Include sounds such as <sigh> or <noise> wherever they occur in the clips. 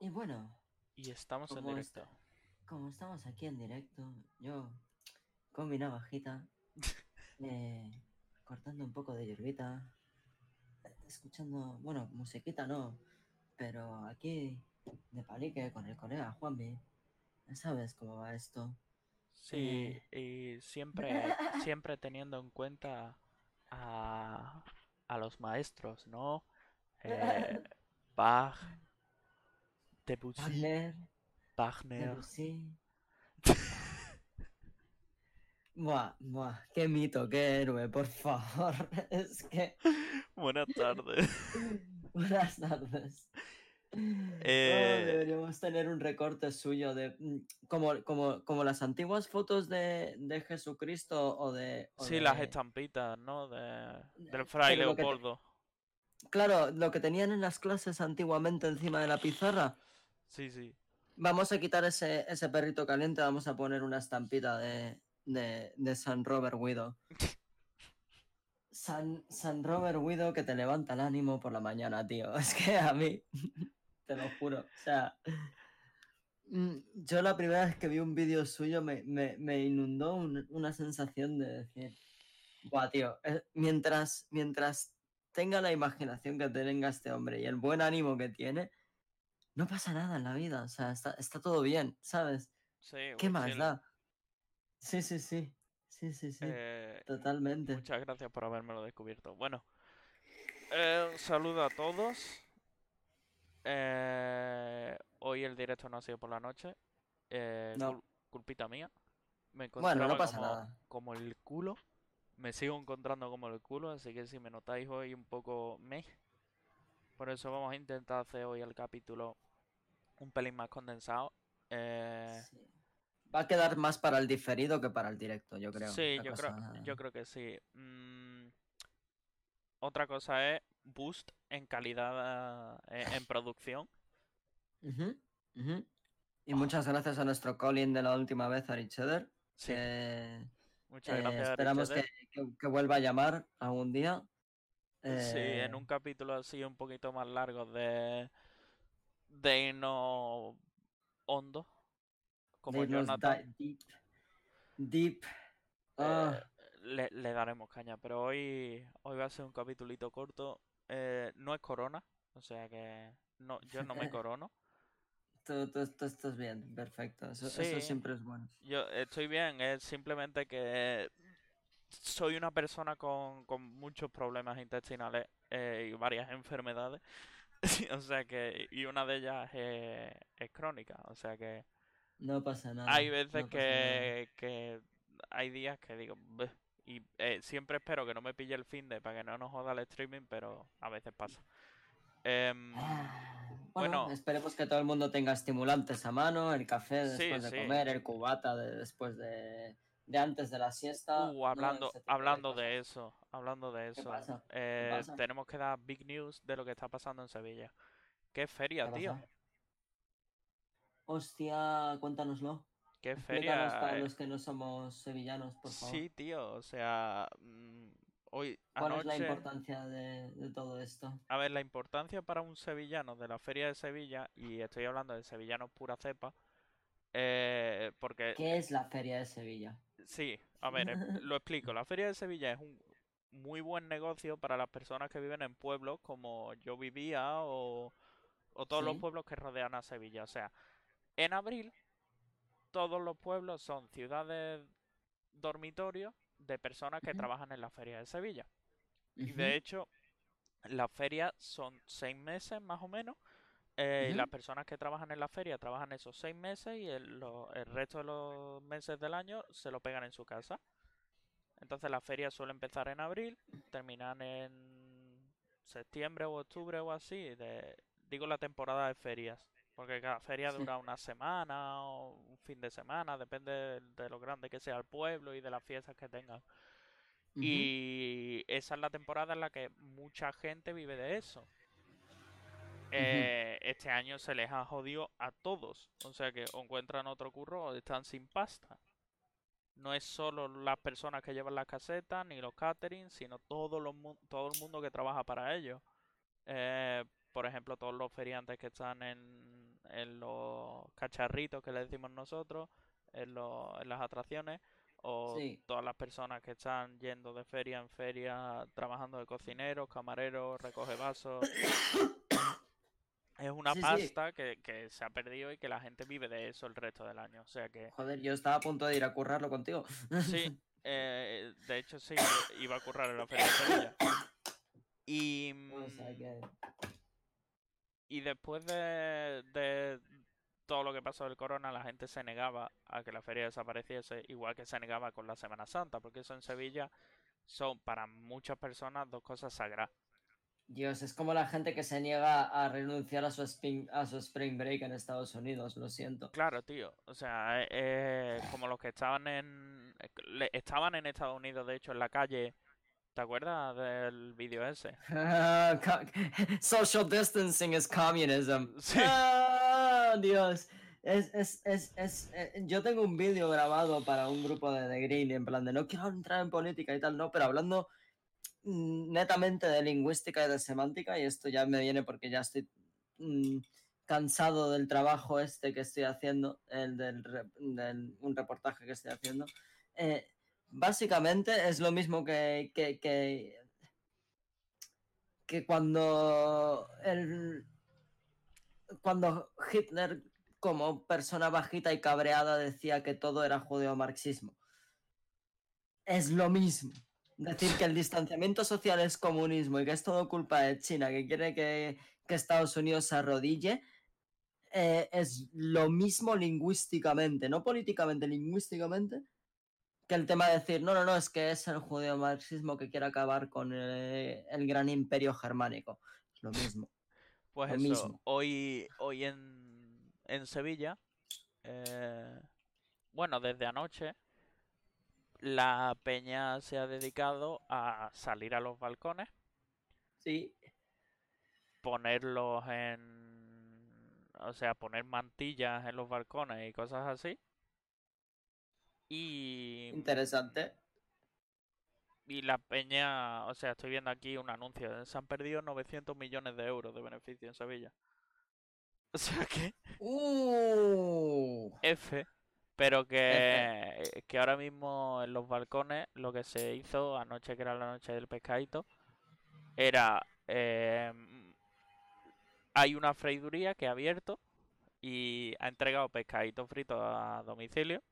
y bueno, Y estamos en como, directo. como estamos aquí en directo, yo con mi navajita, <laughs> eh, cortando un poco de hierbita, escuchando, bueno, musiquita no, pero aquí de palique con el colega Juanmi, sabes cómo va esto. Sí, Eh. y siempre, <laughs> siempre teniendo en cuenta a, a los maestros, ¿no? Eh, <laughs> Bach, Debussy, Wagner, Wagner. Debussy. <laughs> Buah, buah, qué mito, qué héroe, por favor. <laughs> Es que. Buenas tardes. <laughs> Buenas tardes. Oh, Eh, deberíamos tener un recorte suyo de. mm, Como, como, como las antiguas fotos de, de Jesucristo o de. o Sí, las estampitas, ¿no? De, del Eh, Fray te- Leopoldo. Claro, lo que tenían en las clases antiguamente encima de la pizarra. Sí, sí. Vamos a quitar ese, ese perrito caliente, vamos a poner una estampita de, de, de San Robert Widow. <laughs> San, San Robert Widow que te levanta el ánimo por la mañana, tío. <laughs> Es que a mí, te lo juro. O sea, mm, yo la primera vez que vi un vídeo suyo me, me- me inundó un- una sensación de decir, Buah, tío, mientras, mientras tenga la imaginación que tenga este hombre y el buen ánimo que tiene, no pasa nada en la vida. O sea, está, está todo bien, ¿sabes? Sí, ¿Qué más da? Sí, sí, sí. Sí, sí, sí. eh, Totalmente. Muchas gracias por habérmelo descubierto. Bueno, eh, un saludo a todos. Eh, hoy el directo no ha sido por la noche. eh, No. cul- culpita mía. Me Bueno, no pasa como, nada. como el culo. Me sigo encontrando como el culo, así que si me notáis hoy un poco meh. Por eso vamos a intentar hacer hoy el capítulo un pelín más condensado. Eh, Sí. Va a quedar más para el diferido que para el directo, yo creo. Sí, yo creo, yo creo que sí. Mm, otra cosa es boost en calidad eh, en, <laughs> producción. Y muchas gracias a nuestro Colin de la última vez, Ari Cheddar. Sí, que, muchas eh, gracias. esperamos que, que- que vuelva a llamar algún día. Sí, en un capítulo así un poquito más largo de de irnos hondo, como de irnos Jonathan, deep. Deep. eh, Ah, le, le daremos caña. Pero hoy hoy va a ser un capitulito corto. eh, no es corona, o sea que no, yo no me <laughs> corono. tú, tú- tú estás bien, perfecto. Eso, eso siempre es bueno. Yo estoy bien, es simplemente que soy una persona con, con muchos problemas intestinales eh, y varias enfermedades. <laughs> O sea que, y una de ellas es, es crónica. O sea que No pasa nada. hay veces no que, que hay días que digo, "Beh", y eh, siempre espero que no me pille el fin de para que no nos joda el streaming, pero a veces pasa. Em, Ah, Bueno, bueno. esperemos que todo el mundo tenga estimulantes a mano, el café Sí, después de sí. comer, el cubata de después de, de antes de la siesta. Uh, hablando, hablando de eso, hablando de ¿Qué eso, eh, tenemos que dar big news de lo que está pasando en Sevilla. ¿Qué feria, ¿Qué tío? pasa? Hostia, cuéntanoslo. ¿Qué Explícanos feria? para eh, los que no somos sevillanos, por favor. Sí, tío, o sea, mm, hoy ¿Cuál es la importancia de, de todo esto? a ver, la importancia para un sevillano de la feria de Sevilla, y estoy hablando de sevillanos pura cepa, eh, porque ¿Qué es la Feria de Sevilla? Sí, a ver, em- lo explico. La Feria de Sevilla es un muy buen negocio para las personas que viven en pueblos como yo vivía o, o todos los pueblos que rodean a Sevilla. O sea, en abril todos los pueblos son ciudades dormitorios de personas que trabajan en la Feria de Sevilla. Y de hecho, las ferias son seis meses más o menos. Eh, y las personas que trabajan en la feria trabajan esos seis meses y el, lo- el resto de los meses del año se lo pegan en su casa. Entonces la feria suele empezar en abril, terminan en septiembre o octubre o así. De, digo la temporada de ferias, porque cada feria Sí. dura una semana o un fin de semana, depende de, de lo grande que sea el pueblo y de las fiestas que tengan. Y esa es la temporada en la que mucha gente vive de eso. Eh, este año se les ha jodido a todos. O sea que o encuentran otro curro o están sin pasta. No es solo las personas que llevan las casetas ni los caterings, sino todo, los todo el mundo que trabaja para ellos. Eh, por ejemplo, todos los feriantes que están en, en los cacharritos que le decimos nosotros, en, en las atracciones, o todas las personas que están yendo de feria en feria, trabajando de cocineros, camareros, recoge vasos. <coughs> es una pasta Que, que, se ha perdido y que la gente vive de eso el resto del año. O sea que. Joder, yo estaba a punto de ir a currarlo contigo. Sí, <laughs> eh, de hecho sí, iba a currar en la feria de Sevilla. Y. Y después de, de, todo lo que pasó del corona, la gente se negaba a que la feria desapareciese, igual que se negaba con la Semana Santa, porque eso en Sevilla son para muchas personas dos cosas sagradas. Dios, es como la gente que se niega a renunciar a su spring, a su spring break en Estados Unidos, lo siento. Claro, tío. O sea, eh, eh, como los que estaban en estaban en Estados Unidos, de hecho, en la calle. ¿Te acuerdas del vídeo ese? <laughs> <laughs> Social distancing is communism. <laughs> Sí. Ah, Dios. Es, es, es, es, eh, yo tengo un vídeo grabado para un grupo de The Green, en plan de no quiero entrar en política y tal, no, pero hablando netamente de lingüística y de semántica, y esto ya me viene porque ya estoy mm, cansado del trabajo este que estoy haciendo, el del, un reportaje que estoy haciendo. Eh, básicamente es lo mismo que, que, que, que cuando el cuando Hitler, como persona bajita y cabreada, decía que todo era judeo-marxismo. Es lo mismo. Decir que el distanciamiento social es comunismo y que es todo culpa de China, que quiere que, Estados Unidos se arrodille, eh, es lo mismo lingüísticamente, no políticamente, lingüísticamente, que el tema de decir, no, no, no, es que es el judeo-marxismo que quiere acabar con el, el gran imperio germánico. Es lo mismo. <laughs> Pues eso, hoy, hoy en, en Sevilla, eh, bueno, desde anoche, la peña se ha dedicado a salir a los balcones. Sí. Ponerlos en... O sea, poner mantillas en los balcones y cosas así. Y... Interesante. Y la peña, o sea, estoy viendo aquí un anuncio. Se han perdido 900 millones de euros de beneficio en Sevilla. <laughs> O sea que... Uh. F. Pero que, que ahora mismo en los balcones lo que se hizo anoche, que era la noche del pescadito, era... Em, hay una freiduría que ha abierto y ha entregado pescadito frito a domicilio.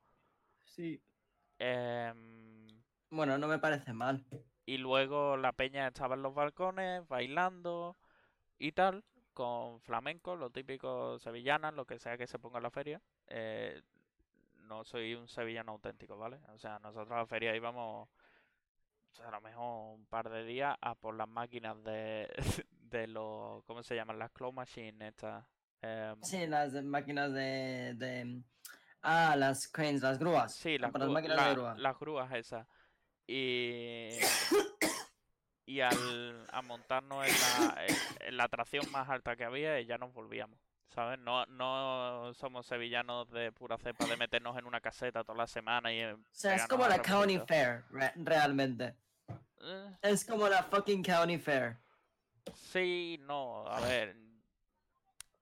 Sí. Eh, bueno, no me parece mal. Y luego la peña estaba en los balcones bailando y tal, con flamenco, lo típico sevillanas, lo que sea que se ponga en la feria. Eh, no soy un sevillano auténtico, ¿vale? O sea, nosotros a la feria íbamos a lo mejor un par de días a por las máquinas de, <laughs> de los, ¿cómo se llaman? Las claw machines estas. Em, sí, las máquinas de, de, Ah, las cranes, las grúas. Sí, las, máquinas de grúa. las grúas esas. Y, y al a montarnos en la, atracción más alta que había, ya nos volvíamos. ¿Sabes? No, no somos sevillanos de pura cepa de meternos en una caseta toda la semana y. O sea, es como la County Fair, realmente. Eh. Es como la fucking County Fair. Sí, no, a ver.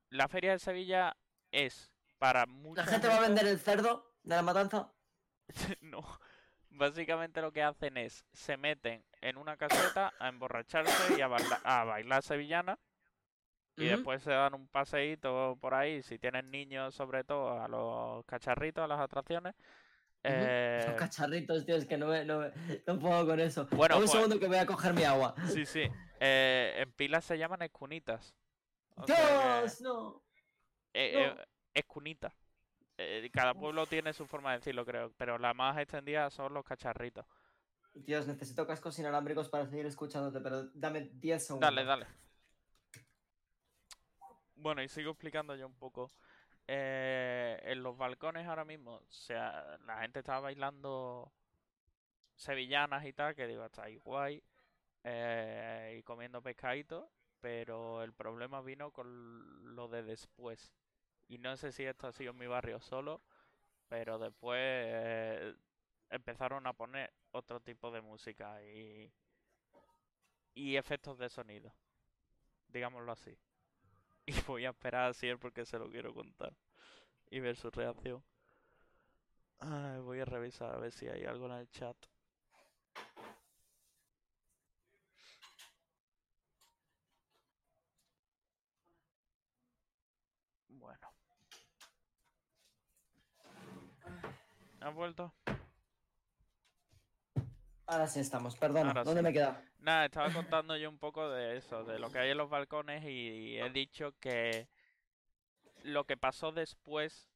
La feria de Sevilla es para mucha ¿La gente va a vender el cerdo de la matanza? <laughs> no. Básicamente lo que hacen es, se meten en una caseta a emborracharse y a, bailar sevillana. Y después se dan un paseíto por ahí, si tienen niños sobre todo, a los cacharritos, a las atracciones. Los eh, cacharritos, tío, es que no, no, puedo con eso. Bueno, un pues segundo que voy a coger mi agua. Sí, sí. Eh, en pilas se llaman escunitas. ¡Dios, no! Eh, escunita. Eh, cada pueblo tiene su forma de decirlo, creo, pero la más extendida son los cacharritos. Dios, necesito cascos inalámbricos para seguir escuchándote, pero dame 10 segundos. Dale, dale. Bueno, y sigo explicando yo un poco. Eh, en los balcones ahora mismo, o sea, la gente estaba bailando sevillanas y tal, que digo, está ahí guay, eh, y comiendo pescadito, pero el problema vino con lo de después. Y no sé si esto ha sido en mi barrio solo, pero después eh, empezaron a poner otro tipo de música y, y efectos de sonido, digámoslo así. <laughs> Y voy a esperar a Sier porque se lo quiero contar. Y ver su reacción. Voy a revisar a ver si hay algo en el chat. Bueno. ¿Has vuelto? Ahora sí estamos, perdón. Ahora ¿Dónde sí. me he quedado? Nada, estaba contando yo un poco de eso, de lo que hay en los balcones y he dicho que lo que pasó después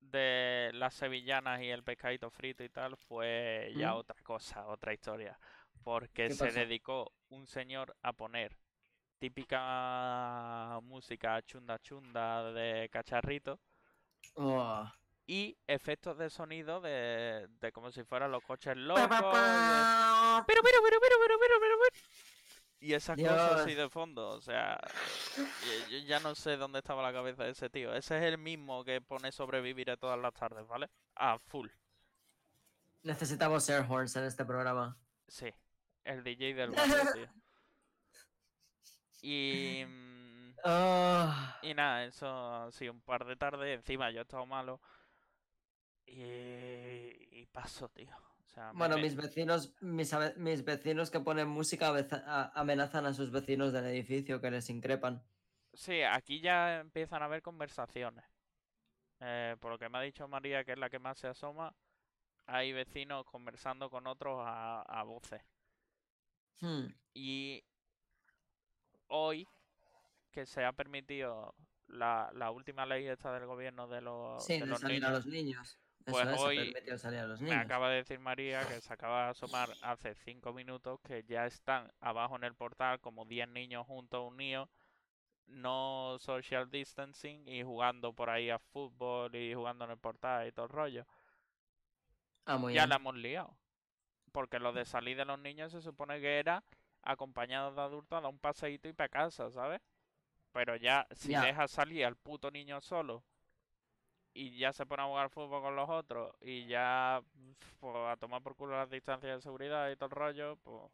de las sevillanas y el pescadito frito y tal fue ya ¿Mm? otra cosa, otra historia, porque ¿Qué se dedicó un señor a poner típica música chunda chunda de cacharrito Oh. Y efectos de sonido de, de como si fueran los coches locos. de- pero, pero, pero, pero, pero, pero, pero, pero. Y esas cosas así de fondo, o sea, yo, yo ya no sé dónde estaba la cabeza de ese tío. Ese es el mismo que pone sobrevivir a todas las tardes, ¿vale? A full. Necesitamos air horns en este programa. Sí, el DJ del <laughs> barrio, tío. Y, mm, Ah. y nada, eso sí, un par de tardes. Encima yo he estado malo. Y, y paso, tío. O sea, me- Bueno, me- mis vecinos, mis, mis vecinos que ponen música amenazan a sus vecinos del edificio que les increpan. Sí, aquí ya empiezan a haber conversaciones. Eh, por lo que me ha dicho María, que es la que más se asoma, hay vecinos conversando con otros a, a voces. Hmm. Y hoy, que se ha permitido la, la última ley esta del gobierno de los, Sí, de a los niños. Pues es, hoy a los me acaba de decir María que se acaba de asomar hace cinco minutos que ya están abajo en el portal como 10 niños juntos unidos no social distancing y jugando por ahí a fútbol y jugando en el portal y todo el rollo. Ah, muy ya bien. la hemos liado. Porque lo de salir de los niños se supone que era acompañados de adultos a dar un paseíto y para casa, ¿sabes? Pero ya, si Ya. dejas salir al puto niño solo y ya se pone a jugar fútbol con los otros y ya pues, a tomar por culo las distancias de seguridad y todo el rollo, pues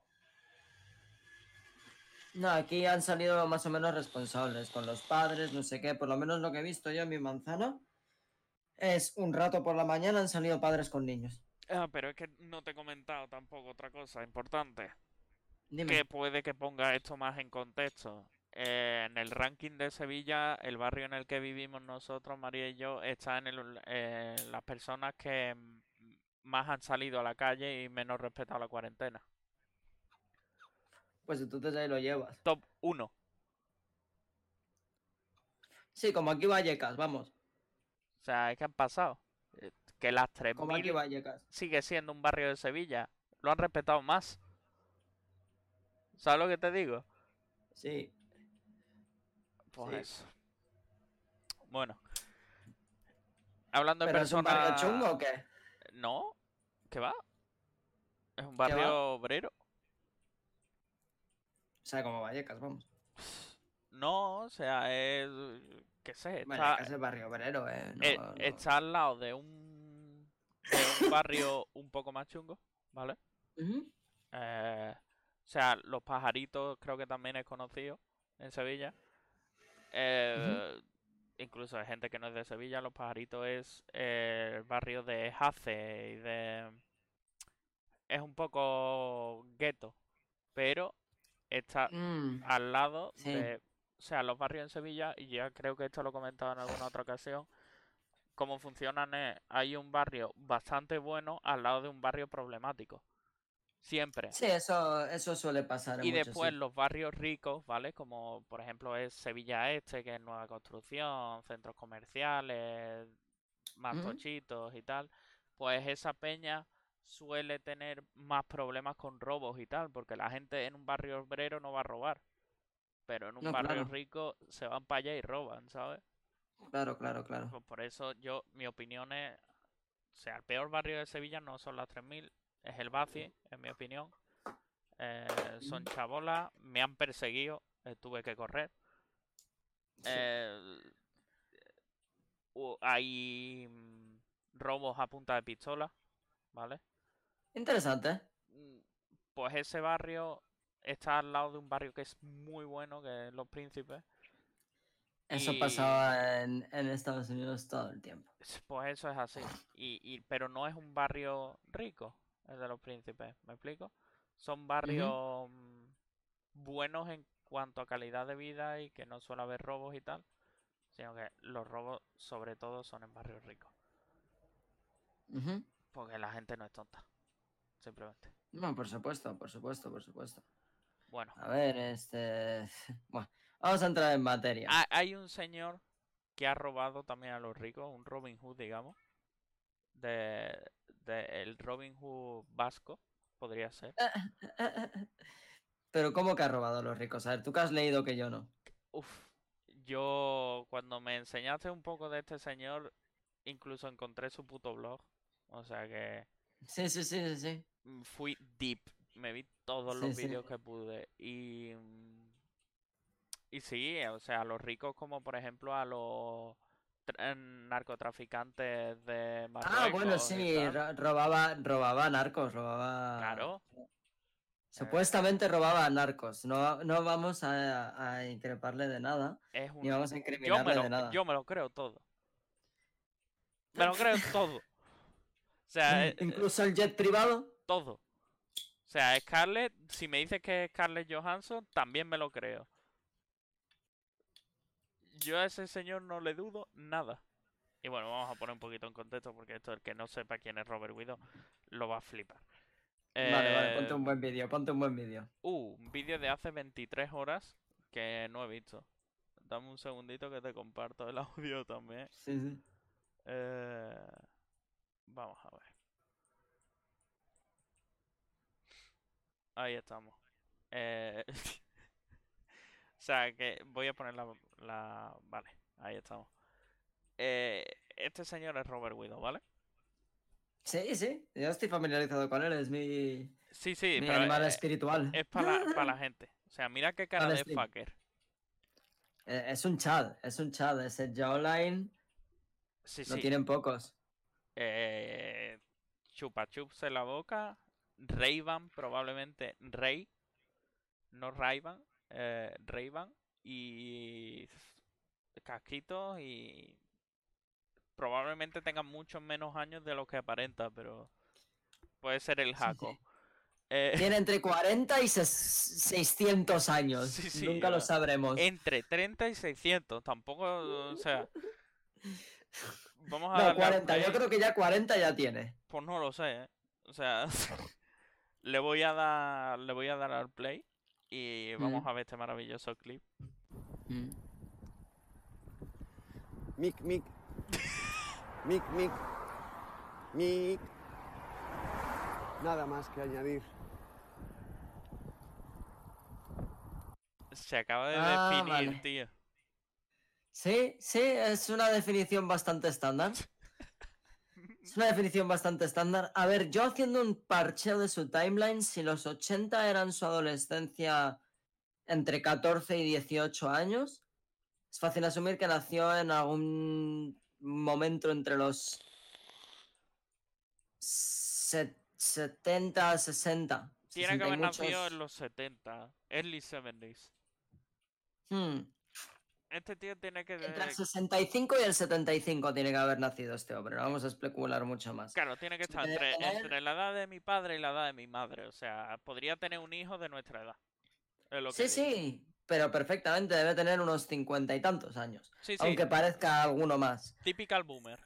No, aquí han salido más o menos responsables con los padres, no sé qué. Por lo menos lo que he visto yo en mi manzana es un rato por la mañana han salido padres con niños. Ah, pero es que no te he comentado tampoco otra cosa importante. Dime. Que puede que ponga esto más en contexto. Eh, en el ranking de Sevilla, el barrio en el que vivimos nosotros, María y yo, está en el, eh, las personas que más han salido a la calle y menos respetado la cuarentena. Pues entonces ahí lo llevas. Top 1. Sí, como aquí Vallecas, vamos. O sea, es que han pasado. Eh, Que las Como aquí 3.000 Vallecas. sigue siendo un barrio de Sevilla. Lo han respetado más. ¿Sabes lo que te digo? Sí. Pues Sí. eso. Bueno. Hablando de ¿Pero es un barrio personas... chungo o qué? No, ¿qué va? Es un barrio obrero. O sea, como Vallecas, vamos. No, o sea, es... qué sé, está, Vallecas es barrio obrero, eh. no- eh, no- está al lado de un, de un <laughs> barrio un poco más chungo, ¿vale? Eh, o sea, Los Pajaritos creo que también es conocido en Sevilla. Eh, Incluso hay gente que no es de Sevilla. Los Pajaritos es eh, el barrio de Jace y de... Es un poco gueto, pero está Mm, al lado Sí. de... O sea, los barrios en Sevilla, y ya creo que esto lo he comentado en alguna otra ocasión, cómo funcionan es, hay un barrio bastante bueno al lado de un barrio problemático. Siempre. Sí, eso, eso suele pasar. en Y muchos después los barrios ricos, ¿vale? Como por ejemplo es Sevilla Este, que es nueva construcción, centros comerciales, más Ujú. tochitos y tal. Pues esa peña suele tener más problemas con robos y tal, porque la gente en un barrio obrero no va a robar. Pero en un No, barrio claro. rico se van para allá y roban, ¿sabes? Claro, claro, claro. Pues por eso yo, mi opinión es, o sea, el peor barrio de Sevilla no son las 3000, es el Baci, en mi opinión. Eh, son chabolas, me han perseguido, eh, tuve que correr. Eh, hay mm, robos a punta de pistola, ¿vale? Interesante. Mm, Pues ese barrio está al lado de un barrio que es muy bueno, que es Los Príncipes. Eso Y- pasaba en, en Estados Unidos todo el tiempo. Pues eso es así. Y, y- pero no es un barrio rico, el de los príncipes, ¿me explico? Son barrios mm, buenos en cuanto a calidad de vida y que no suele haber robos y tal, sino que los robos sobre todo son en barrios ricos, porque la gente no es tonta, simplemente. No, por supuesto, por supuesto, por supuesto. Bueno, A ver, este... Bueno, vamos a entrar en materia. ha- hay un señor que ha robado también a los ricos, un Robin Hood, digamos, de, de el Robin Hood vasco, podría ser. Pero ¿cómo que ha robado a los ricos? A ver, tú que has leído que yo no. Uf, yo cuando me enseñaste un poco de este señor, incluso encontré su puto blog. O sea que Sí, sí, sí, sí, sí. fui deep. Me vi todos los Sí, sí. vídeos que pude. Y, mm, y sí, o sea, a los ricos como por ejemplo a los narcotraficantes de Ah, bueno, Marruecos y sí, tal. ro- robaba, robaba narcos, robaba... Claro. Supuestamente robaba narcos. No, no vamos a, a increparle de nada, Es ni un... vamos a Yo me, incriminarle lo, de nada. yo me lo creo todo. Me lo creo todo. O sea, eh, eh, Incluso el jet privado. todo. O sea, Scarlett, si me dices que es Scarlett Johansson, también me lo creo. Yo a ese señor no le dudo nada. Y bueno, vamos a poner un poquito en contexto porque esto, el que no sepa quién es Robert Widow, lo va a flipar. Vale, vale, ponte Eh, un buen vídeo, ponte un buen vídeo. Uh, un vídeo de hace 23 horas que no he visto. Dame un segundito que te comparto el <laughs> audio también. Sí, sí. Eh, vamos a ver. Ahí estamos. Eh, <laughs> o sea, que voy a poner la, la- Vale, ahí estamos. Eh, este señor es Robert Widow, ¿vale? Sí, sí, yo estoy familiarizado con él, es mi, Sí, sí, mi pero animal eh, espiritual. es para la, pa' la <laughs> gente. O sea, mira qué cara de fucker. Eh, Es un chad, es un chad, ese jawline Sí, lo sí. tienen pocos. Eh, chupa chups en la boca. Ray-Ban, probablemente Rey. No Ray-Ban. Eh, Ray-Ban. Y casquitos y probablemente tenga muchos menos años de lo que aparenta, pero puede ser el jaco. Eh, <laughs> Tiene entre 40 y ses- 600 años. Sí, sí, Nunca lo sabremos. entre 30 y 600, tampoco, o sea, <laughs> vamos a No, darle al 40, yo creo que ya 40 ya tiene. Pues no lo sé, ¿eh? O sea, <laughs> le voy a dar, le voy a dar al play y vamos Mm. a ver este maravilloso clip. Mic, mic. Mic, mic. Mic. Nada más que añadir. Se acaba de Ah, definir, vale. tío. Sí, sí, es una definición bastante estándar. Es una definición bastante estándar. A ver, yo haciendo un parcheo de su timeline, si los 80 eran su adolescencia entre 14 y 18 años, es fácil asumir que nació en algún momento entre los se- 70, 60. Tiene que 60 y haber nacido en los 70, early 70s. Hmm, Este tío tiene que... Entre el de- 65 y el 75 tiene que haber nacido este hombre. No vamos a especular mucho más. Claro, tiene que estar entre, la edad de mi padre y la edad de mi madre. O sea, podría tener un hijo de nuestra edad. Es lo que Sí, digo. sí, pero perfectamente debe tener unos cincuenta y tantos años. Sí, sí, Aunque parezca alguno más. typical boomer.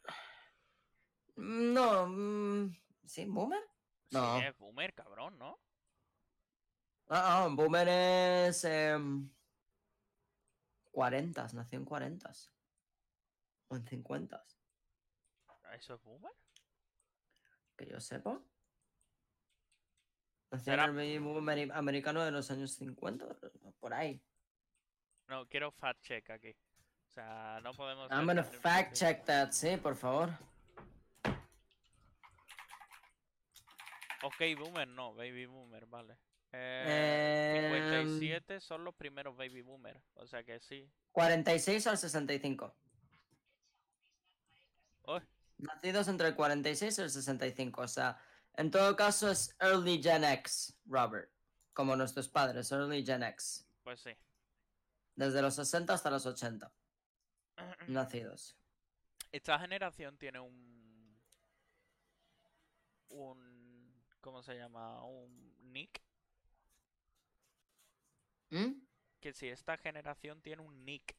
No, mm, ¿sí? ¿Boomer? No. Sí, es boomer, cabrón, ¿no? Ah, ah, Boomer es. em, 40, nació en 40. O en 50, ¿Eso es boomer? que yo sepa. Nació Será- en el baby boom ameri- americano de los años 50, por ahí. No, quiero fact check aquí. O sea, no podemos... I'm gonna fact check that, sí, por favor. Ok, boomer no, baby boomer, vale. Eh, Em, 57 son los primeros baby boomer. O sea que sí. 46 al 65. Uy, Nacidos entre el 46 y el 65. O sea, en todo caso es Early Gen X, Robert. Como nuestros padres, Early Gen X. pues sí. Desde los 60 hasta los 80. <clears throat> nacidos. Esta generación tiene un. Un. ¿Cómo se llama? Un nick. ¿Mm? Que si esta generación tiene un nick.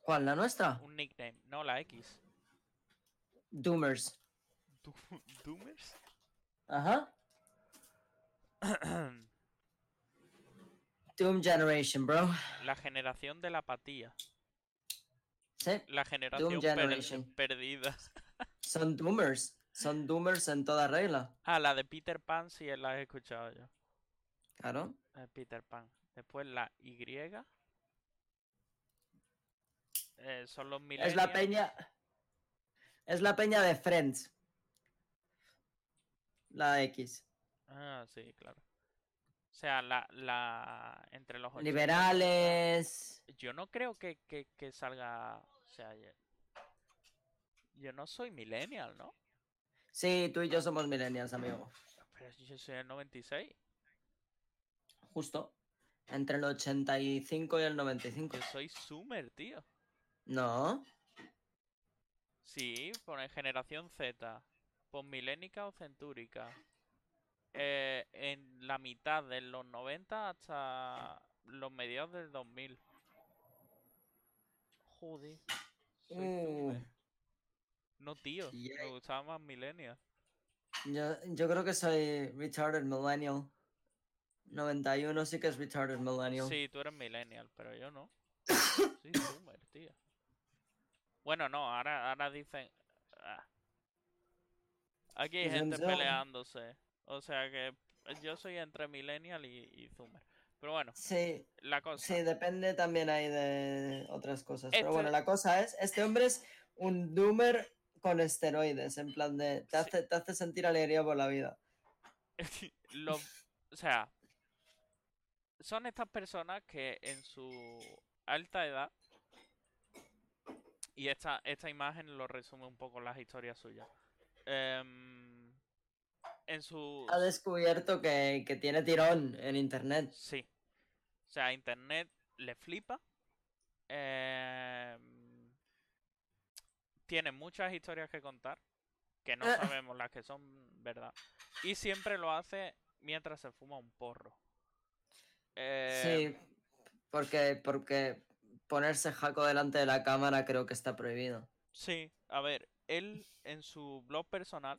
¿Cuál? ¿La nuestra? Un nickname. No, la X. Doomers. <laughs> ¿Doomers? Ajá. <clears throat> Doom Generation, bro. la generación de la apatía. Sí, La generación Generation. perdida. <laughs> son Doomers. Son Doomers en toda regla. Ah, la de Peter Pan sí la he escuchado yo. Claro. Peter Pan. Después la Y. Eh, son los millennials. Es la peña. Es la peña de Friends. La X. Ah, sí, claro. O sea, la, la entre los 80 y los Liberales. 90. Yo no creo que, que, que salga. O sea, yo, yo no soy millennial, ¿no? Sí, tú y yo somos millennials, amigo. Pero yo soy el 96. Justo. Entre el 85 y el 95. Yo soy Zoomer, tío. No. Sí, pone generación Z. Postmilénica o centúrica. Eh, en la mitad de los 90 hasta los mediados del 2000. Joder. Soy Uh, Zoomer. No, tío. Me Yay. gustaba más Millennial. yo, yo creo que soy retarded millennial. 91 sí que es retarded millennial. Sí, tú eres Millennial, pero yo no. Soy Zoomer, tío. Bueno, no, ahora, ahora dicen. ah. Aquí hay gente peleándose. O sea que yo soy entre Millennial y, y Zoomer. Pero bueno, Sí, la cosa. sí, depende también ahí de otras cosas. Pero bueno, Este- la cosa es, este hombre es un doomer con esteroides, en plan de, te Sí. hace, te hace sentir alegría por la vida. <laughs> lo- o sea, son estas personas que en su alta edad, y esta, esta imagen lo resume un poco las historias suyas. em, en su... Ha descubierto que, que tiene tirón en internet. Sí. O sea, internet le flipa. em, tiene muchas historias que contar, que no sabemos las que son verdad. Y siempre lo hace mientras se fuma un porro. Em, Sí, porque, porque ponerse jaco delante de la cámara creo que está prohibido. Sí, a ver, él en su blog personal,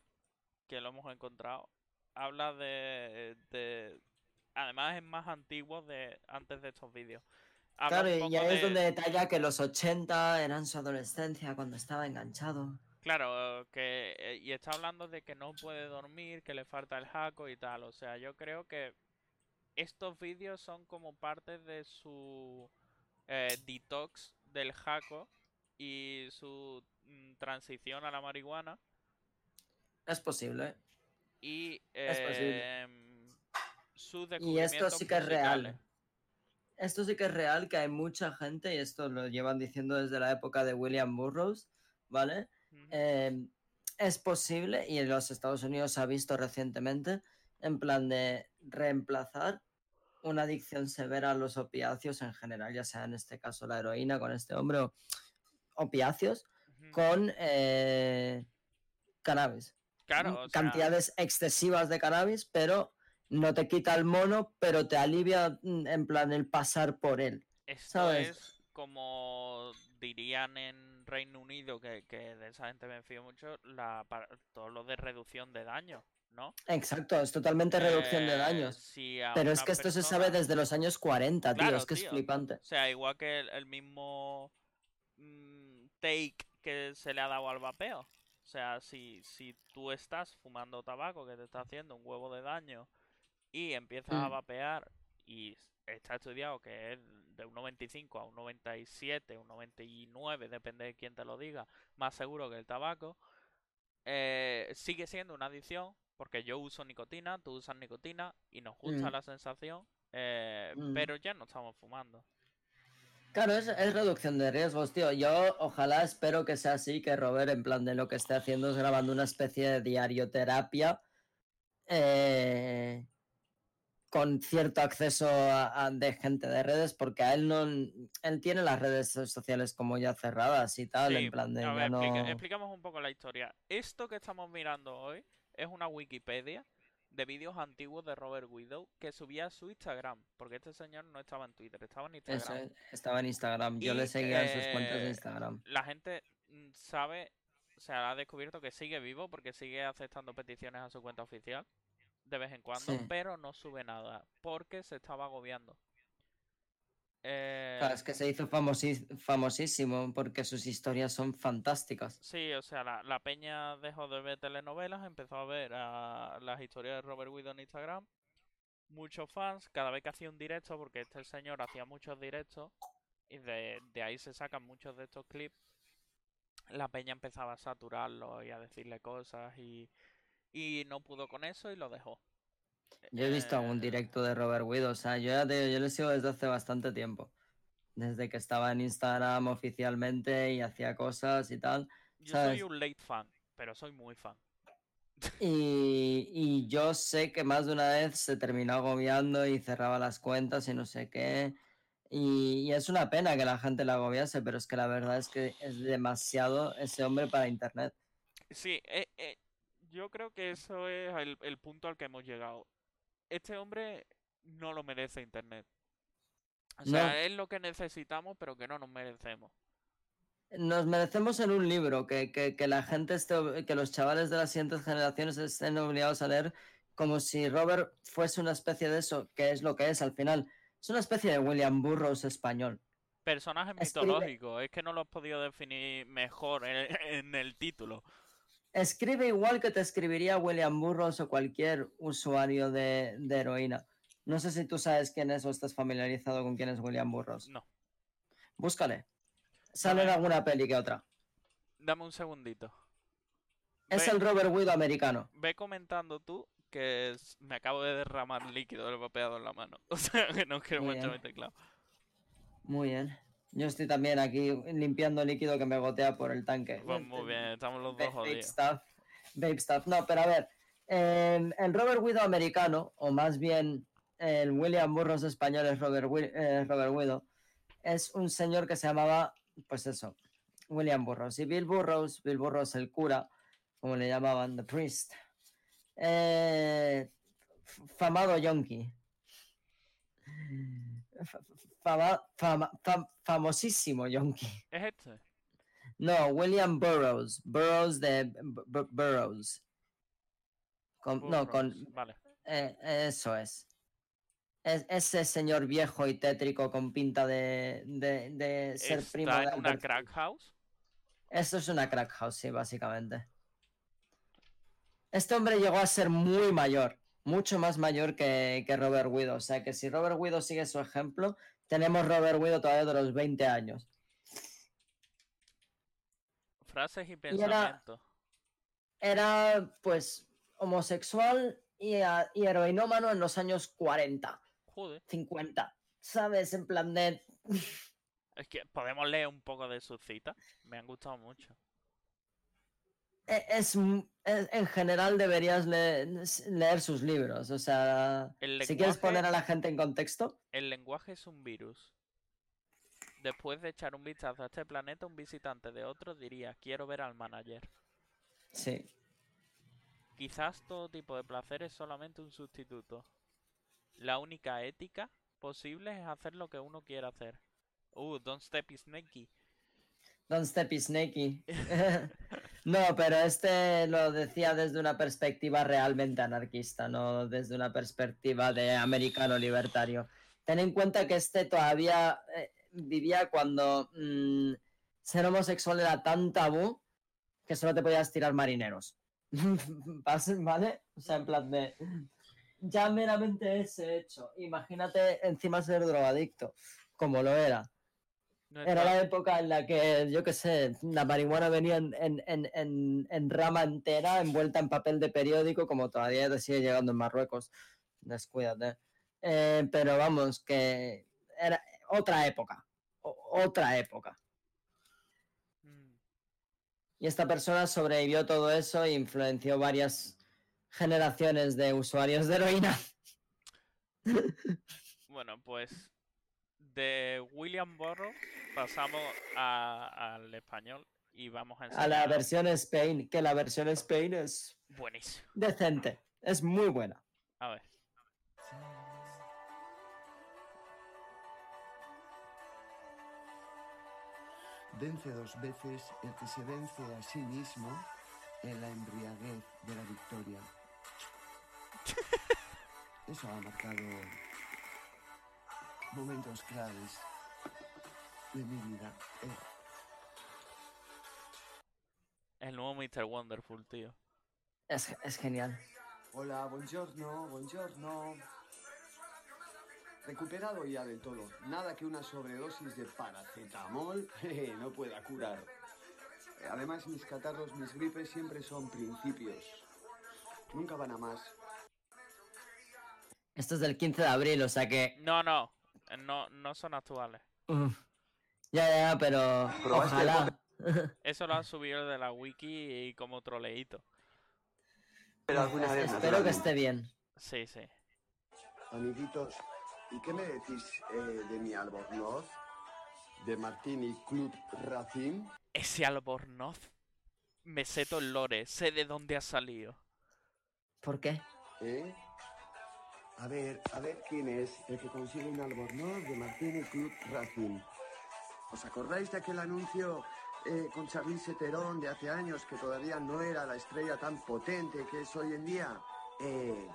que lo hemos encontrado, habla de, de- además es más antiguo de antes de estos vídeos. Habla Claro, y ahí es de- donde detalla que los 80 eran su adolescencia cuando estaba enganchado. Claro, que eh, y está hablando de que no puede dormir, que le falta el jaco y tal. O sea, yo creo que estos vídeos son como parte de su eh, detox del jaco y su mm, transición a la marihuana Es posible. y Es posible. em, sus Y esto sí que es real. Esto sí que es real, que hay mucha gente, y esto lo llevan diciendo desde la época de William Burroughs, ¿vale? Eh, es posible, y en los Estados Unidos se ha visto recientemente, en plan de reemplazar una adicción severa a los opiáceos en general, ya sea en este caso la heroína con este hombre o opiáceos, con eh, cannabis. Claro, o sea, cantidades excesivas de cannabis, pero no te quita el mono, pero te alivia mm, en plan el pasar por él. Esto ¿sabes? es como dirían en Reino Unido, que, que de esa gente me fío mucho, la, para- todo lo de reducción de daño, ¿no? Exacto, es totalmente reducción de Eh, daños. si Pero es que esto se sabe desde los años 40, tío, es que es flipante. O sea, igual que el, el mismo mm, take que se le ha dado al vapeo. O sea, si, si tú estás fumando tabaco que te está haciendo un huevo de daño y empiezas a Mm. vapear y está estudiado que es de un 95 a un 97, un 99, depende de quién te lo diga, más seguro que el tabaco, eh, sigue siendo una adicción porque yo uso nicotina, tú usas nicotina y nos gusta Mm. la sensación, eh, Mm. pero ya no estamos fumando. Claro, es, es reducción de riesgos, tío. Yo ojalá espero que sea así, que Robert en plan de lo que esté haciendo es grabando una especie de diarioterapia eh, con cierto acceso a, a- de gente de redes, porque a él no, él tiene las redes sociales como ya cerradas y tal, Sí, en plan de a ver, no... explica- explicamos un poco la historia. Esto que estamos mirando hoy es una Wikipedia de vídeos antiguos de Robert Widow que subía a su Instagram, porque este señor no estaba en Twitter, estaba en Instagram. es, estaba en Instagram. Yo Y, le seguía en sus cuentas de eh, Instagram. La gente mm, sabe, o sea, ha descubierto que sigue vivo porque sigue aceptando peticiones a su cuenta oficial de vez en cuando, Sí. pero no sube nada porque se estaba agobiando. Claro, Eh, es que se hizo famosísimo porque sus historias son fantásticas. Sí, o sea, la, la peña dejó de ver telenovelas, empezó a ver a las historias de Robert Widow en Instagram. Muchos fans, cada vez que hacía un directo, porque este señor hacía muchos directos, y de, de ahí se sacan muchos de estos clips, la peña empezaba a saturarlo y a decirle cosas y, y no pudo con eso y lo dejó. Yo he visto algún Eh, directo de Robert Widow, o sea, yo ya te digo, yo le sigo desde hace bastante tiempo. Desde que estaba en Instagram oficialmente y hacía cosas y tal. Yo soy un late fan, pero soy muy fan. <laughs> Y, y yo sé que más de una vez se terminó agobiando y cerraba las cuentas y no sé qué. Y, y es una pena que la gente la agobiase, pero es que la verdad es que es demasiado ese hombre para internet. Sí, eh, eh, yo creo que eso es el, el punto al que hemos llegado. Este hombre no lo merece Internet. O No. sea, es lo que necesitamos, pero que no nos merecemos. Nos merecemos en un libro que, que, que la gente esté, que los chavales de las siguientes generaciones estén obligados a leer como si Robert fuese una especie de eso, que es lo que es al final. Es una especie de William Burroughs español. Personaje Escribe- mitológico, es que no lo has podido definir mejor en, en el título. Escribe igual que te escribiría William Burroughs o cualquier usuario de, de heroína. No sé si tú sabes quién es o estás familiarizado con quién es William Burroughs. No, Búscale. Sale en alguna peli que otra. dame un segundito. Es Ve- el Robert Widow americano. Ve comentando tú que es- me acabo de derramar líquido del vapeado en la mano. <laughs> O sea, que no quiero bien. mi teclado. Muy bien. Yo estoy también aquí limpiando líquido que me gotea por el tanque. Pues muy bien, estamos los dos Babe jodidos. stuff. Babe stuff. No, pero a ver. el Robert Widow americano, o más bien el William Burroughs español es Robert, eh, Robert Widow, es un señor que se llamaba, pues eso, William Burroughs. Y Bill Burroughs, Bill Burroughs el cura, como le llamaban, The Priest, eh, famado yonki. Fa- fama- fama- fam- famosísimo yonki. ¿Es este? No, William Burroughs. Burroughs de Bu- Bu- Burroughs. Con- no, con. Vale. eh, eso es. es. Ese señor viejo y tétrico con pinta de, de, de ser primo ¿Está de en una crack house? Esto es una crack house, sí, básicamente. Este hombre llegó a ser muy mayor, mucho más mayor que, que Robert Widow. O sea que si Robert Widow sigue su ejemplo, tenemos Robert Widow todavía de los 20 años. Frases y era- pensamientos. Era, pues, homosexual y, a- y heroinómano en los años 40, Joder. 50. ¿Sabes? En plan de. Es que podemos leer un poco de sus citas. Me han gustado mucho. E- Es, es- en general deberías le- leer sus libros. O sea, si quieres poner a la gente en contexto, El lenguaje es un virus. Después de echar un vistazo a este planeta, un visitante de otro diría, quiero ver al manager. sí. Quizás todo tipo de placer es solamente un sustituto. La única ética posible es hacer lo que uno quiera hacer. Uh, don't step snakey. Don't step is snakey. <laughs> <laughs> no, pero este lo decía desde una perspectiva realmente anarquista, no desde una perspectiva de americano libertario. Ten en cuenta que este todavía eh, vivía cuando mm, ser homosexual era tan tabú que solo te podías tirar marineros. <laughs> ¿Vale? O sea, en plan de... Ya meramente ese hecho. Imagínate encima ser drogadicto, como lo era. Era la época en la que, yo qué sé, la marihuana venía en, en- en- en- en rama entera, envuelta en papel de periódico, como todavía te sigue llegando en Marruecos. Descuídate. Eh, pero vamos, que era otra época. o- otra época. Mm, Y esta persona sobrevivió todo eso e influenció varias generaciones de usuarios de heroína. Bueno, pues de William Burroughs pasamos a- al español y vamos a A enseñar. la versión Spain, que la versión Spain es Buenísimo. decente. Es muy buena. A ver. Vence dos veces el que se vence a sí mismo en la embriaguez de la victoria. <laughs> Eso ha marcado momentos claves de mi vida. Eh, El nuevo Mr. Wonderful, tío. Es, es genial. Hola, buongiorno, buongiorno. Recuperado ya del todo. Nada que una sobredosis de paracetamol <laughs> no pueda curar. Además, mis catarros, mis gripes siempre son principios. Nunca van a más. Esto es del 15 de abril, o sea que. No, no. Eh, No, no son actuales. Ya, ya, ya, pero. ¿Probaste el Ojalá. <laughs> Eso lo han subido de la wiki y como troleíto. Pero alguna vez, Espero que esté bien. Sí, sí. Amiguitos, ¿y qué me decís eh, de mi albornoz? De Martini Club Racing. Ese Albornoz. Me sé todo el lore. Sé de dónde ha salido. ¿Por qué? ¿Eh? A ver, a ver quién es el que consigue un albornoz de Martini Club Racing. ¿Os acordáis de aquel anuncio eh, con Charlize Theron de hace años que todavía no era la estrella tan potente que es hoy en día? Eh,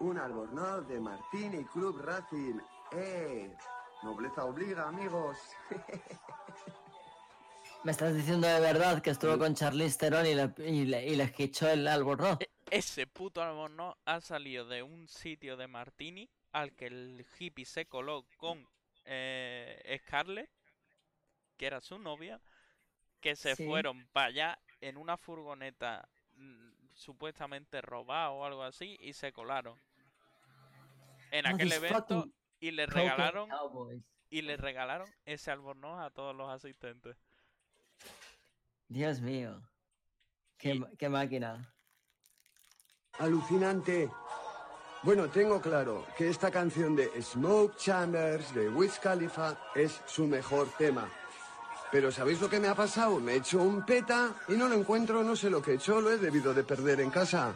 un albornoz de Martini Club Racing. ¡Eh! Nobleza obliga, amigos. <laughs> ¿Me estás diciendo de verdad que estuvo Sí. con Charlize Theron y le, y le, y le el albornoz? Ese puto Albornoz ha salido de un sitio de Martini al que el hippie se coló con eh, Scarlett, que era su novia, que se Sí. fueron para allá en una furgoneta mm, supuestamente robada o algo así y se colaron. En aquel evento y le regalaron y le regalaron ese albornoz a todos los asistentes. Dios mío. Qué, Y- qué máquina. Alucinante. Bueno, tengo claro que esta canción de Smoke Chambers de Wiz Khalifa es su mejor tema. Pero ¿sabéis lo que me ha pasado? Me he hecho un peta y no lo encuentro, no sé lo que he hecho, lo he debido de perder en casa.